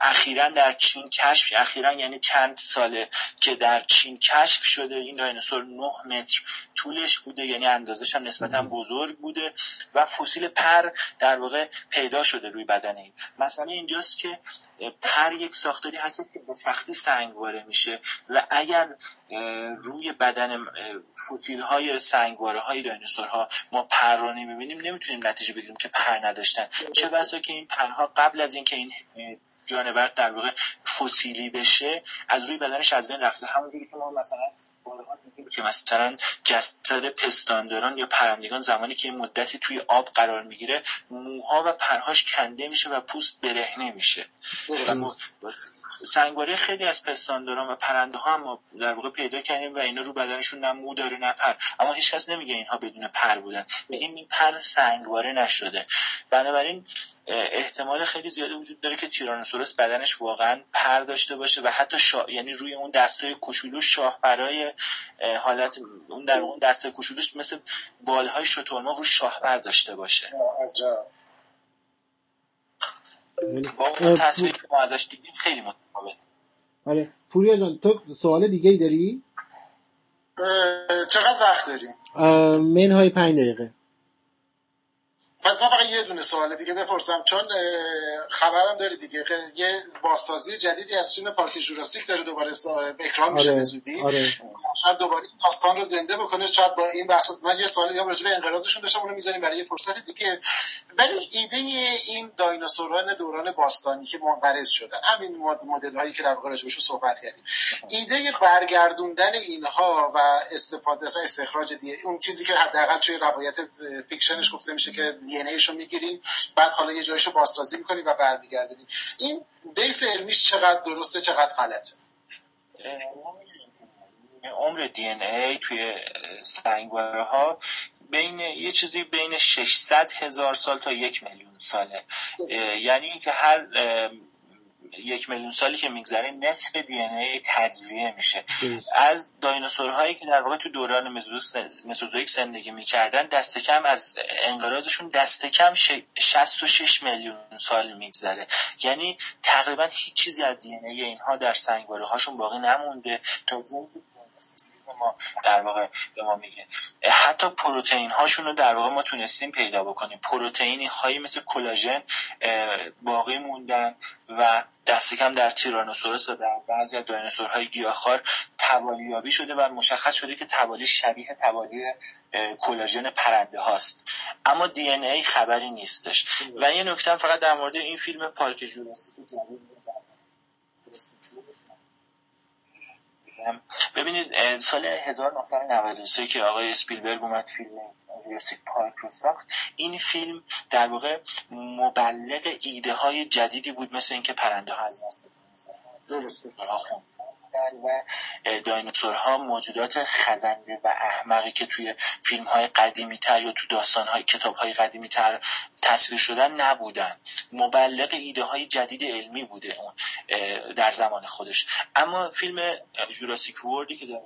اخیرا در چین کشف اخیرا یعنی چند ساله که در چین کشف شده. این دایناسور 9 متر طولش بوده یعنی اندازش هم نسبتا بزرگ بوده و فسیل پر در واقع پیدا شده روی بدن این. مثلا اینجاست که پر یک ساختاری هست که به سختی سنگواره میشه و اگر روی بدن فسیل های سنگواره های دایناسورها ما پر رو نمی‌بینیم نمی‌تونیم نتیجه بگیریم که پر نداشتن. چه بسا که این پرها قبل از اینکه این جانور در واقع فسیلی بشه از روی بدنش از بین رفته. همونجوری که ما مثلا که مثلا جسد پستانداران یا پرندگان زمانی که این مدتی توی آب قرار می‌گیره موها و پرهاش کنده میشه و پوست برهنه میشه. سنگواره خیلی از پستانداران و پرنده ها هم در واقع پیدا کردیم و اینا رو بدنشون نه مو داره نه پر. اما هیچ کس نمیگه اینها بدون پر بودن. میگیم این پر سنگواره نشده. بنابراین احتمال خیلی زیاده وجود داره که تیرانوسورس بدنش واقعا پر داشته باشه و حتی شا... یعنی روی اون دستای کوچولو شاه برای حالت اون در اون دستای کوچولوش مثل بالهای شترما رو شاه داشته باشه. با اون تصویر که ما ازش دیدیم خیلی متفاوت آره پوریا جان تو سوال دیگه ای داری؟ چقدر وقت داریم؟ منهای پنج دقیقه پس من فقط یه دونه سوال دیگه بپرسم چون خبرم داری دیگه یه بازسازی جدیدی از فیلم پارک جوراسیک داره دوباره اکرام میشه آره. زودی آره. شاید دوباره این داستان رو زنده بکنه شاید با این بحث من یه سوال دیگه راجع به انقراضشون داشتم اونو می‌ذاریم برای یه فرصت دیگه ولی ایده این دایناسوران دوران باستانی که منقرض شدن همین مدل هایی که در واقع راجبشون صحبت کردیم ایده برگردوندن اینها و استفاده از استخراج دیگه اون چیزی که حداقل توی روایت فیکشنش گفته میشه که دی رو می‌گیریم بعد حالا یه جایشو بازسازی می‌کنیم و برمیگردیم این بیس علمیش چقدر درسته چقدر غلطه؟ عمر دی ای توی سنگواره ها بین یه چیزی بین 600 هزار سال تا یک میلیون ساله. یعنی که هر یک میلیون سالی که میگذره نصف دی ای تجزیه میشه. از دایناسورهایی که در واقع تو دوران مزوزویک زندگی می‌کردن دست کم از انقراضشون دست کم 66 میلیون سال میگذره. یعنی تقریبا هیچ چیزی از دی ای اینها در سنگواره هاشون باقی نمونده تا ما در واقع به ما میگه. حتی پروتئین هاشون رو در واقع ما تونستیم پیدا بکنیم. پروتئینی هایی مثل کلاژن باقی موندن و دست کم در تیرانوسورس و در بعضی از دایناسورهای گیاهخوار توالیابی شده و مشخص شده که توالی شبیه توالی کلاژن پرنده هاست. اما دی ای خبری نیستش. و یه نکته فقط در مورد این فیلم پارک جوراسیک جدید ببینید سال 1993 که آقای اسپیلبرگ اومد فیلم جوراسیک پارک رو ساخت این فیلم در واقع مبلغ ایده های جدیدی بود مثل اینکه پرنده ها از نسل درسته. و دایناسورها موجودات خزنده و احمقی که توی فیلم های قدیمی تر یا تو داستان های کتاب های قدیمی تر تصویر شدن نبودن. مبلغ ایده های جدید علمی بوده اون در زمان خودش. اما فیلم جوراسیک وردی که دارم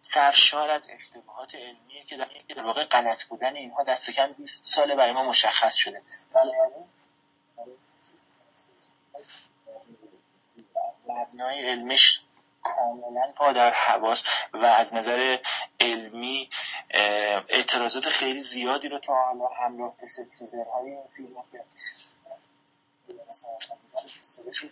سرشار از اشتباهات علمیه که در واقع غلط بودن اینها دست کم 20 ساله برای ما مشخص شده. مبنای علمیش کاملا پا در حواس و از نظر علمی اعتراضات خیلی زیادی رو تا حالا همراه های این فیلم که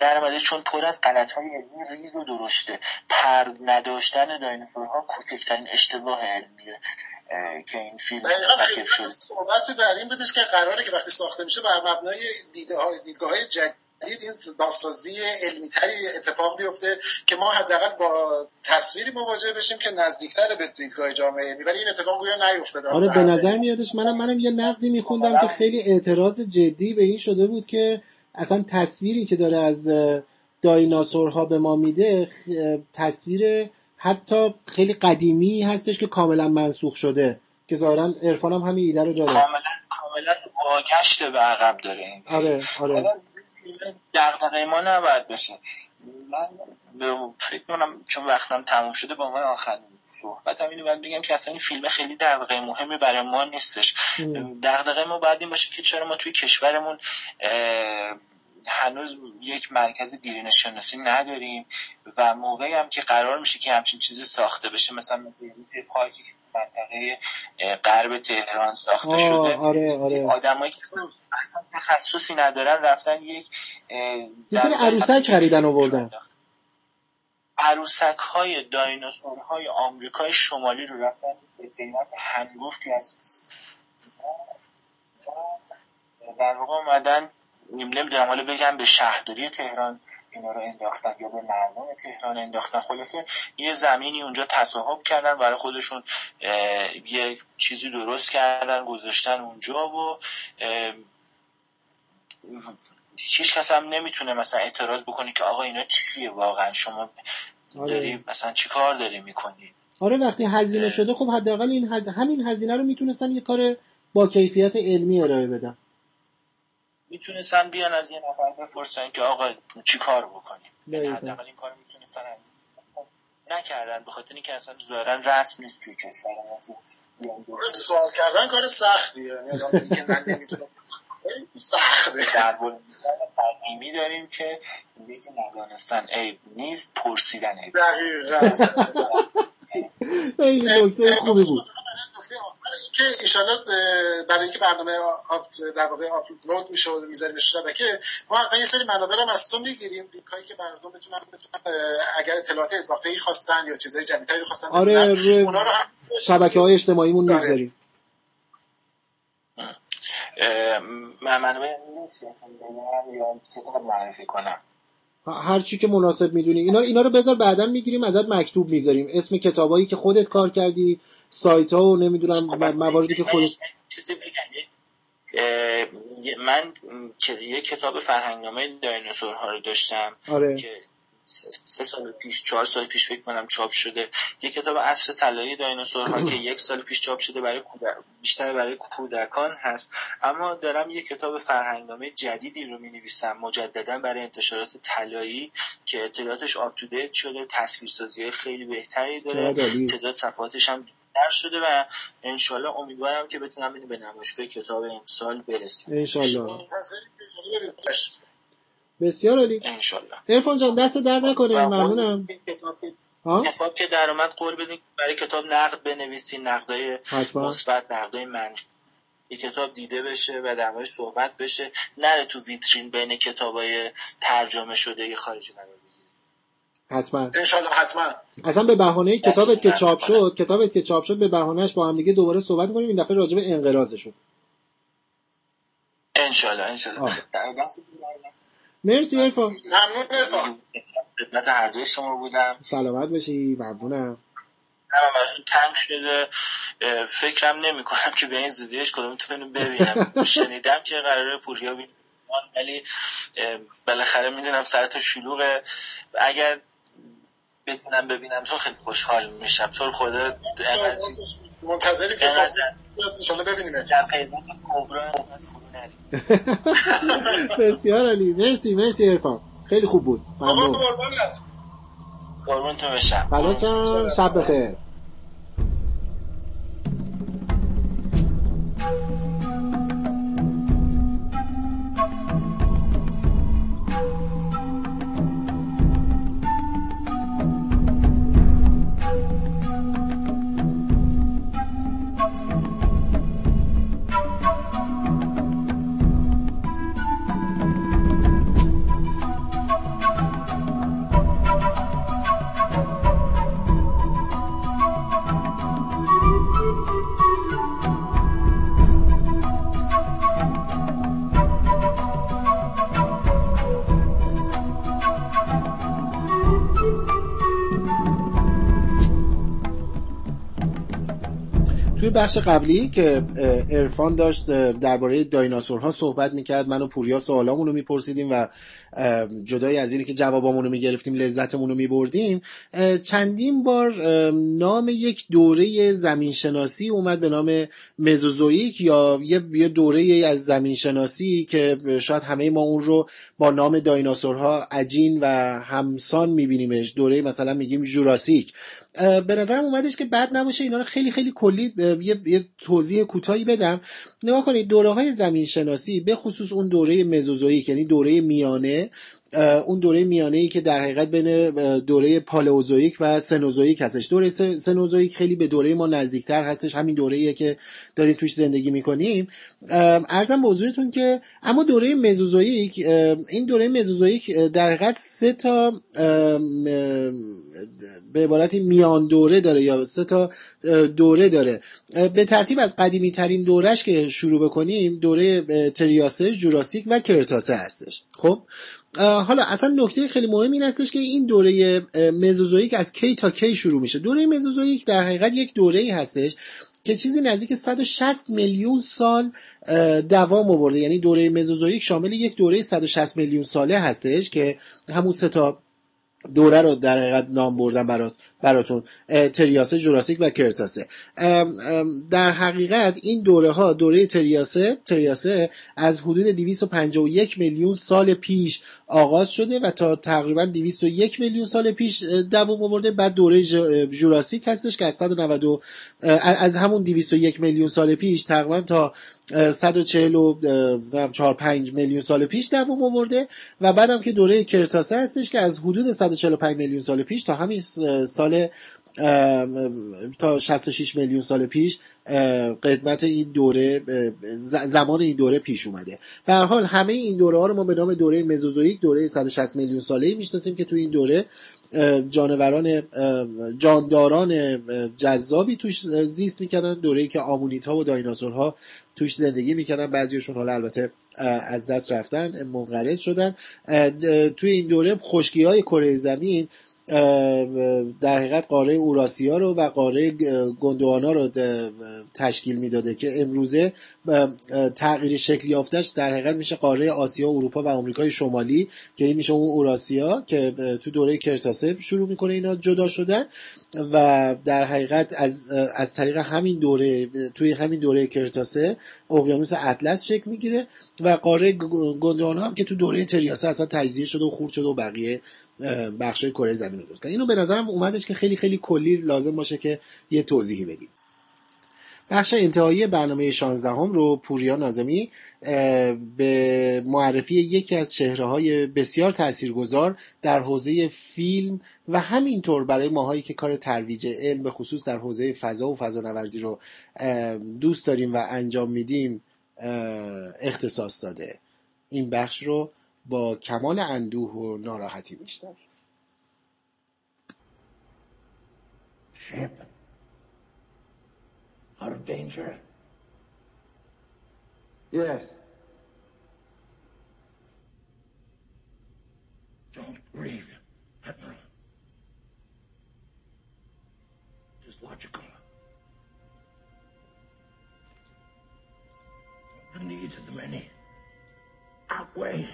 در چون پر از غلط های علمی ریز و درشته پر نداشتن دایناسورها کوچکترین اشتباه علمیه که این فیلم شد. صحبت بر این بودش که قراره که وقتی ساخته میشه بر مبنای دیدگاه های جدید این بازسازی علمی تری اتفاق بیفته که ما حداقل با تصویری مواجه بشیم که نزدیکتر به دیدگاه جامعه علمی. ولی این اتفاق گویا نیفتاده. آره به نظر میادش منم منم یه نقدی میخوندم که خیلی اعتراض جدی به این شده بود که اصلا تصویری که داره از دایناسورها به ما میده تصویر حتی خیلی قدیمی هستش که کاملا منسوخ شده. که ظاهرا عرفان هم همین ایده رو داره. کاملا کاملا واگشت به عقب داره آره آره. دقدقه ما نباید بشه من فکر کنم چون وقتم تموم شده با من آخرین صحبتم اینو باید بگم که اصلا این فیلم خیلی دقدقه مهمی برای ما نیستش. دقدقه ما باید این باشه که چرا ما توی کشورمون هنوز یک مرکز دیرین شناسی نداریم و موقعی هم که قرار میشه که همچین چیزی ساخته بشه مثلا مثل یه پارکی که منطقه غرب تهران ساخته شده آره آره. آدمایی که اصلا تخصصی ندارن رفتن یک یه سری عروسک خریدن آوردن عروسک های دایناسور های آمریکای شمالی رو رفتن به قیمت هنگفتی از در واقع اومدن نمی‌دونم حالا بگم به شهرداری تهران اینا رو انداختن یا به مردم تهران انداختن. خلاصه یه زمینی اونجا تصاحب کردن برای خودشون یه چیزی درست کردن گذاشتن اونجا و هیچ کس هم نمی‌تونه مثلا اعتراض بکنی که آقا اینا چیه واقعا؟ شما آره. داری مثلا چی کار داری می‌کنی؟ آره وقتی هزینه شده خب حداقل این هز... همین هزینه رو می‌تونستن یه کار با کیفیت علمی ارائه بدن. می‌تونستن بیان از یه نفر بپرسن که آقا چی کار بکنیم؟ یعنی حداقل این کار می‌تونستن نکردن به خاطر اینکه اصلا ظاهرا رسم نیست توی کشور ما. سوال کردن کار سختیه یعنی آدم که من نمی‌تونم. سخته. در قدیمی داریم که یکی ندانستن عیب نیست پرسیدن عیب دقیقا. نکته خوبی بود. که ایشالا برای اینکه برنامه در واقع آپلود میشه و می‌ذاریم شبکه ما حقا یه سری منابع هم از تو می‌گیریم. لینکایی که مردم بتونن بتونن اگر اطلاعات اضافه ای خواستن یا چیزهای جدیدتری خواستن آره اونا رو هم شبکه های اجتماعیمون آره. می‌ذاریم منابع یا کتاب معرفی کنم. هر چی که مناسب می‌دونی. اینا اینا رو بذار بعدا می‌گیریم ازت مکتوب می‌ذاریم. اسم کتابایی که خودت کار کردی سایت ها و نمی‌دونم خب مواردی که خودت من یه کتاب فرهنگنامه دایناسورها رو داشتم آره. که سه سال پیش چهار سال پیش فکر کنم چاپ شده. یه کتاب عصر طلایی دایناسورها که یک سال پیش چاپ شده برای بیشتر برای کودکان هست. اما دارم یه کتاب فرهنگنامه جدیدی رو می نویسم مجددا برای انتشارات طلایی که اطلاعاتش آپ تو شده تصویرسازی خیلی بهتری داره. تعداد صفحاتش هم در شده و انشالله امیدوارم که بتونم اینو به نمایشگاه کتاب امسال برسیم انشالله بسیار عالی. انشالله. ارفان جان دست در نکنه ممنونم. کتاب که در اومد قول بدین برای کتاب نقد بنویسین نقدای مثبت نقدای منفی. یه کتاب دیده بشه و در صحبت بشه. نره تو ویترین بین کتابای ترجمه شده یه خارجی قرار حتما. انشالله حتما. اصلا به بهانه کتابت که چاپ شد کتابت که چاپ شد به بهانهش با هم دیگه دوباره صحبت کنیم. این دفعه راجع به انقراضشون. انشالله انشالله. مرسی ارفان ممنون. ارفان خدمت هر دوی شما بودم. سلامت باشی ممنونم. هم براشون تنگ شده. فکرم نمی کنم که به این زودیش کدومتون ببینم. شنیدم که قراره پوریا بینم ولی بالاخره می‌دونم سرت شلوغه. اگر بتونم ببینم تو خیلی خوشحال میشم. تو خدا منتظری که انشالله ببینیم بسیار علی مرسی مرسی ارفان خیلی خوب بود. ممنون. قربانت. قربونتون بشم. شب بخیر. بخش قبلی که ارفان داشت درباره دایناسورها صحبت می‌کرد. من و پوریا سوالامون رو میپرسیدیم و جدای از اینی که جوابامون رو می‌گرفتیم لذتمون رو میبردیم چندین بار نام یک دوره زمینشناسی اومد به نام مزوزویک یا یه دوره از زمینشناسی که شاید همه ما اون رو با نام دایناسورها عجین و همسان میبینیمش. دوره مثلا میگیم جوراسیک. به نظرم اومدش که بد نباشه اینا رو خیلی خیلی کلی یه, یه توضیح کوتاهی بدم. نگاه کنید دوره های زمین شناسی به خصوص اون دوره مزوزویک یعنی دوره میانه اون دوره میانه ای که در حقیقت بین دوره پالئوزویک و سنوزویک هستش. دوره سنوزویک خیلی به دوره ما نزدیکتر هستش همین دوره ایه که داریم توش زندگی می‌کنیم. ارزم به حضورتون که اما دوره مزوزویک این دوره مزوزویک در حقیقت سه تا به عبارتی میان دوره داره یا سه تا دوره داره. به ترتیب از قدیمی ترین دورش که شروع بکنیم دوره تریاسه جوراسیک و کرتاسه هستش. خب؟ حالا اصلا نکته خیلی مهم این هستش که این دوره مزوزویک از کی تا کی شروع میشه. دوره مزوزویک در حقیقت یک دوره ای هستش که چیزی نزدیک 160 میلیون سال دوام آورده. یعنی دوره مزوزویک شامل یک دوره 160 میلیون ساله هستش که همون سه تا دوره رو در حقیقت نام بردم برات. براتون تریاسه جوراسیک و کرتاسه. در حقیقت این دوره ها دوره تریاسه تریاسه از حدود 251 میلیون سال پیش آغاز شده و تا تقریبا 201 میلیون سال پیش دوام آورده. بعد دوره جوراسیک هستش که از 190 از همون 201 میلیون سال پیش تقریبا تا 144 5 میلیون سال پیش دوام آورده. و بعدم که دوره کرتاسه هستش که از حدود 145 میلیون سال پیش تا همین سال تا 66 میلیون سال پیش قدمت این دوره زمان این دوره پیش اومده. به هر حال همه این دوره ها رو ما به نام دوره مزوزویک دوره 160 میلیون ساله می‌شناسیم که تو این دوره جانوران جانداران جذابی توش زیست می‌کردن. دوره که آمونیت ها و دایناسورها توش زندگی می‌کردن. بعضیشون حالا البته از دست رفتن منقرض شدن. توی این دوره خشکی های کره زمین در حقیقت قاره اوراسیا رو و قاره گندوانا رو تشکیل می‌داده که امروزه تغییر شکل یافتش در حقیقت میشه قاره آسیا اروپا و آمریکای شمالی که این میشه اون اوراسیا که تو دوره کرتاسه شروع می‌کنه اینا جدا شدن و در حقیقت از از طریق همین دوره توی همین دوره کرتاسه اقیانوس اطلس شکل می‌گیره و قاره گندوانا هم که تو دوره تریاسه اصلا تجزیه شده و خورد شده و بقیه بخش کره زمین رو درست اینو به نظرم اومدش که خیلی خیلی کلی لازم باشه که یه توضیحی بدیم. بخش انتهایی برنامه 16 هم رو پوریا نازمی به معرفی یکی از چهره های بسیار تاثیرگذار در حوزه فیلم و همینطور برای ماهایی که کار ترویج علم به خصوص در حوزه فضا و فضانوردی رو دوست داریم و انجام میدیم اختصاص داده. این بخش رو با کمال اندوه و ناراحتی میشنویم Ship out of danger. Yes. Don't grieve, Admiral. It is logical. The needs of the many outweigh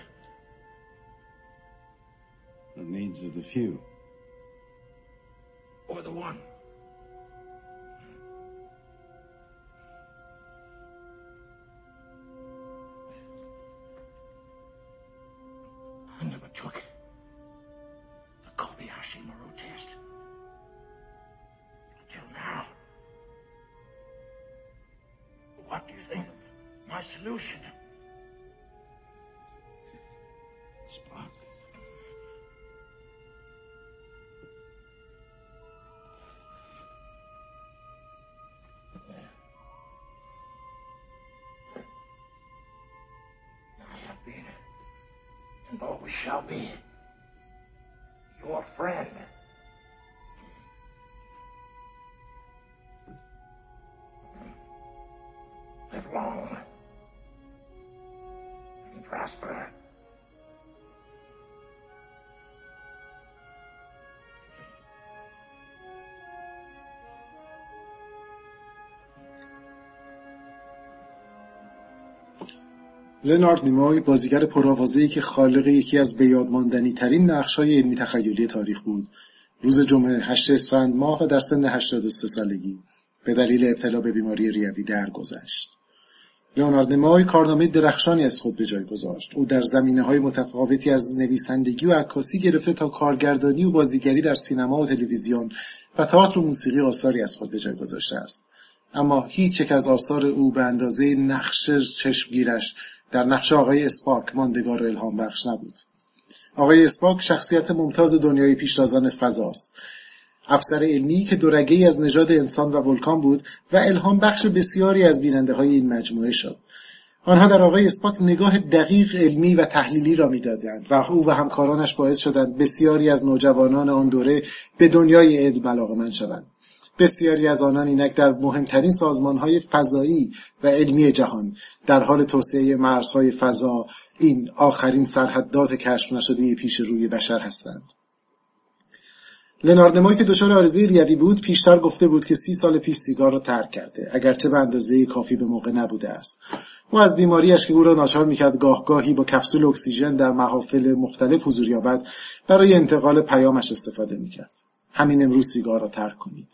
the needs of the few. Or the one. I never took the Kobayashi Maru test. Until now. What do you think of my solution? Shall be, your friend. لنارد نیموی بازیگر پرآوازه‌ای که خالق یکی از بیادماندنی ترین نقش‌های علمی تخیلی تاریخ بود. روز جمعه 8 اسفند ماه و در سن 83 سالگی به دلیل ابتلا به بیماری ریوی درگذشت. لئونارد نمای کارنامه درخشانی از خود به جای گذاشت. او در زمینه های متفاوتی از نویسندگی و عکاسی گرفته تا کارگردانی و بازیگری در سینما و تلویزیون و تئاتر و موسیقی آثاری از خود به جای گذاشته است. اما هیچ یک از آثار او به اندازه نقش چشمگیرش در نقش آقای اسپاک ماندگار و الهام بخش نبود آقای اسپاک شخصیت ممتاز دنیای پیشتازان فضاست افسر علمی که دورگه از نژاد انسان و ولکان بود و الهام بخش بسیاری از بیننده های این مجموعه شد. آنها در آقای اسپاک نگاه دقیق علمی و تحلیلی را می‌دادند و او و همکارانش باعث شدند بسیاری از نوجوانان آن دوره به دنیای علم علاقمند شوند. بسیاری از آنان اینک در مهمترین سازمانهای فضایی و علمی جهان در حال توسعه مرزهای فضا این آخرین سرحدات کشف نشده پیش روی بشر هستند. لناردمای که دچار آرزه ریوی بود پیشتر گفته بود که سی سال پیش سیگار را ترک کرده اگرچه به اندازه کافی به موقع نبوده است. او از بیماریش که او را ناچار می‌کرد گاه گاهی با کپسول اکسیژن در محافل مختلف حضور یابد برای انتقال پیامش استفاده می‌کرد. همین امروز سیگار را ترک کنید.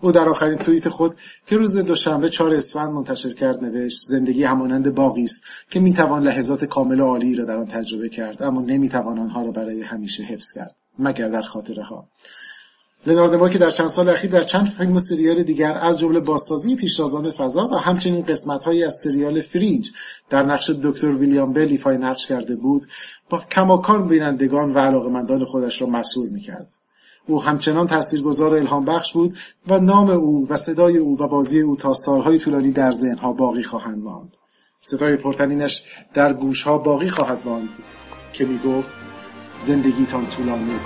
او در آخرین توییت خود که روز دوشنبه چهار اسفند منتشر کرد نوشت زندگی همانند باقی است که می‌توان لحظات کامل و عالی را در آن تجربه کرد اما نمی‌توان آنها را برای همیشه حفظ کرد مگر در خاطره ها لناردما که در چند سال اخیر در چند فیلم و سریال دیگر از جمله بازسازی پیشتازان فضا و همچنین قسمتهایی از سریال فرینج در نقش دکتر ویلیام بل ایفای نقش کرده بود با کماکان بینندگان و علاقمندان خودش را مسئول می‌کرد. او همچنان تاثیرگذار الهام بخش بود و نام او و صدای او و بازی او تا سالهای طولانی در ذهنها باقی خواهند ماند. صدای پرتنینش در گوشها باقی خواهد ماند که می‌گفت زندگیتان طولانی و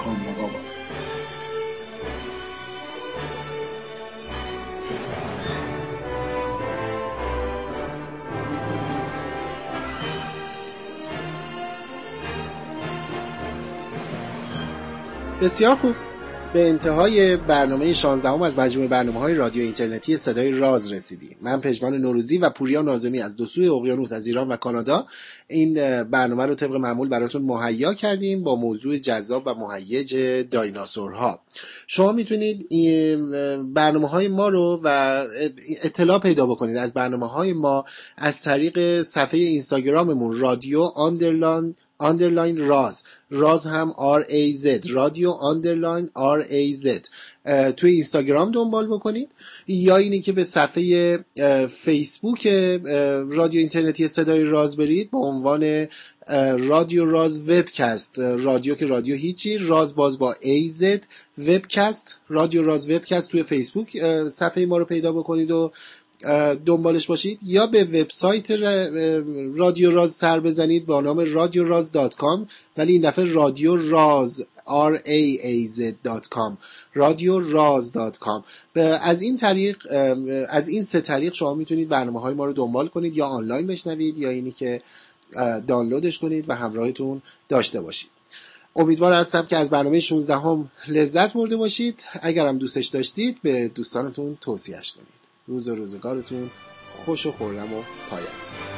باد بسیار خوب. به انتهای برنامه 16 هم از مجموعه برنامه های رادیو اینترنتی صدای راز رسیدیم. من پژمان نوروزی و پوریا نازمی از دو سوی اقیانوس از ایران و کانادا این برنامه رو طبق معمول براتون مهیا کردیم با موضوع جذاب و مهیج دایناسورها. شما می‌تونید برنامه های ما رو و اطلاع پیدا بکنید. از برنامه های ما از طریق صفحه اینستاگراممون رادیو underline underline راز. راز هم R A Z. رادیو underline R A Z. توی اینستاگرام دنبال بکنید. یا اینی که به صفحه فیسبوک رادیو اینترنتی صدای راز برید با عنوان رادیو راز webcast. رادیو که رادیو هیچی. راز باز با AZ webcast. رادیو راز webcast توی فیسبوک. صفحه ما رو پیدا بکنید و دنبالش باشید یا به وبسایت رادیو راز سر بزنید با نام رادیو راز dot com ولی این دفعه رادیو راز r a a z.com رادیو راز dot com. از این طریق از این سه طریق شما می‌تونید برنامه های ما رو دنبال کنید یا آنلاین بشنوید یا اینی که دانلودش کنید و همراهتون داشته باشید. امیدوار هستم که از برنامه 16 هم لذت برده باشید. اگرم دوستش داشتید به دوستانتون توصیهش کنید. روز روزگارتون. خوش و خورم و پایان.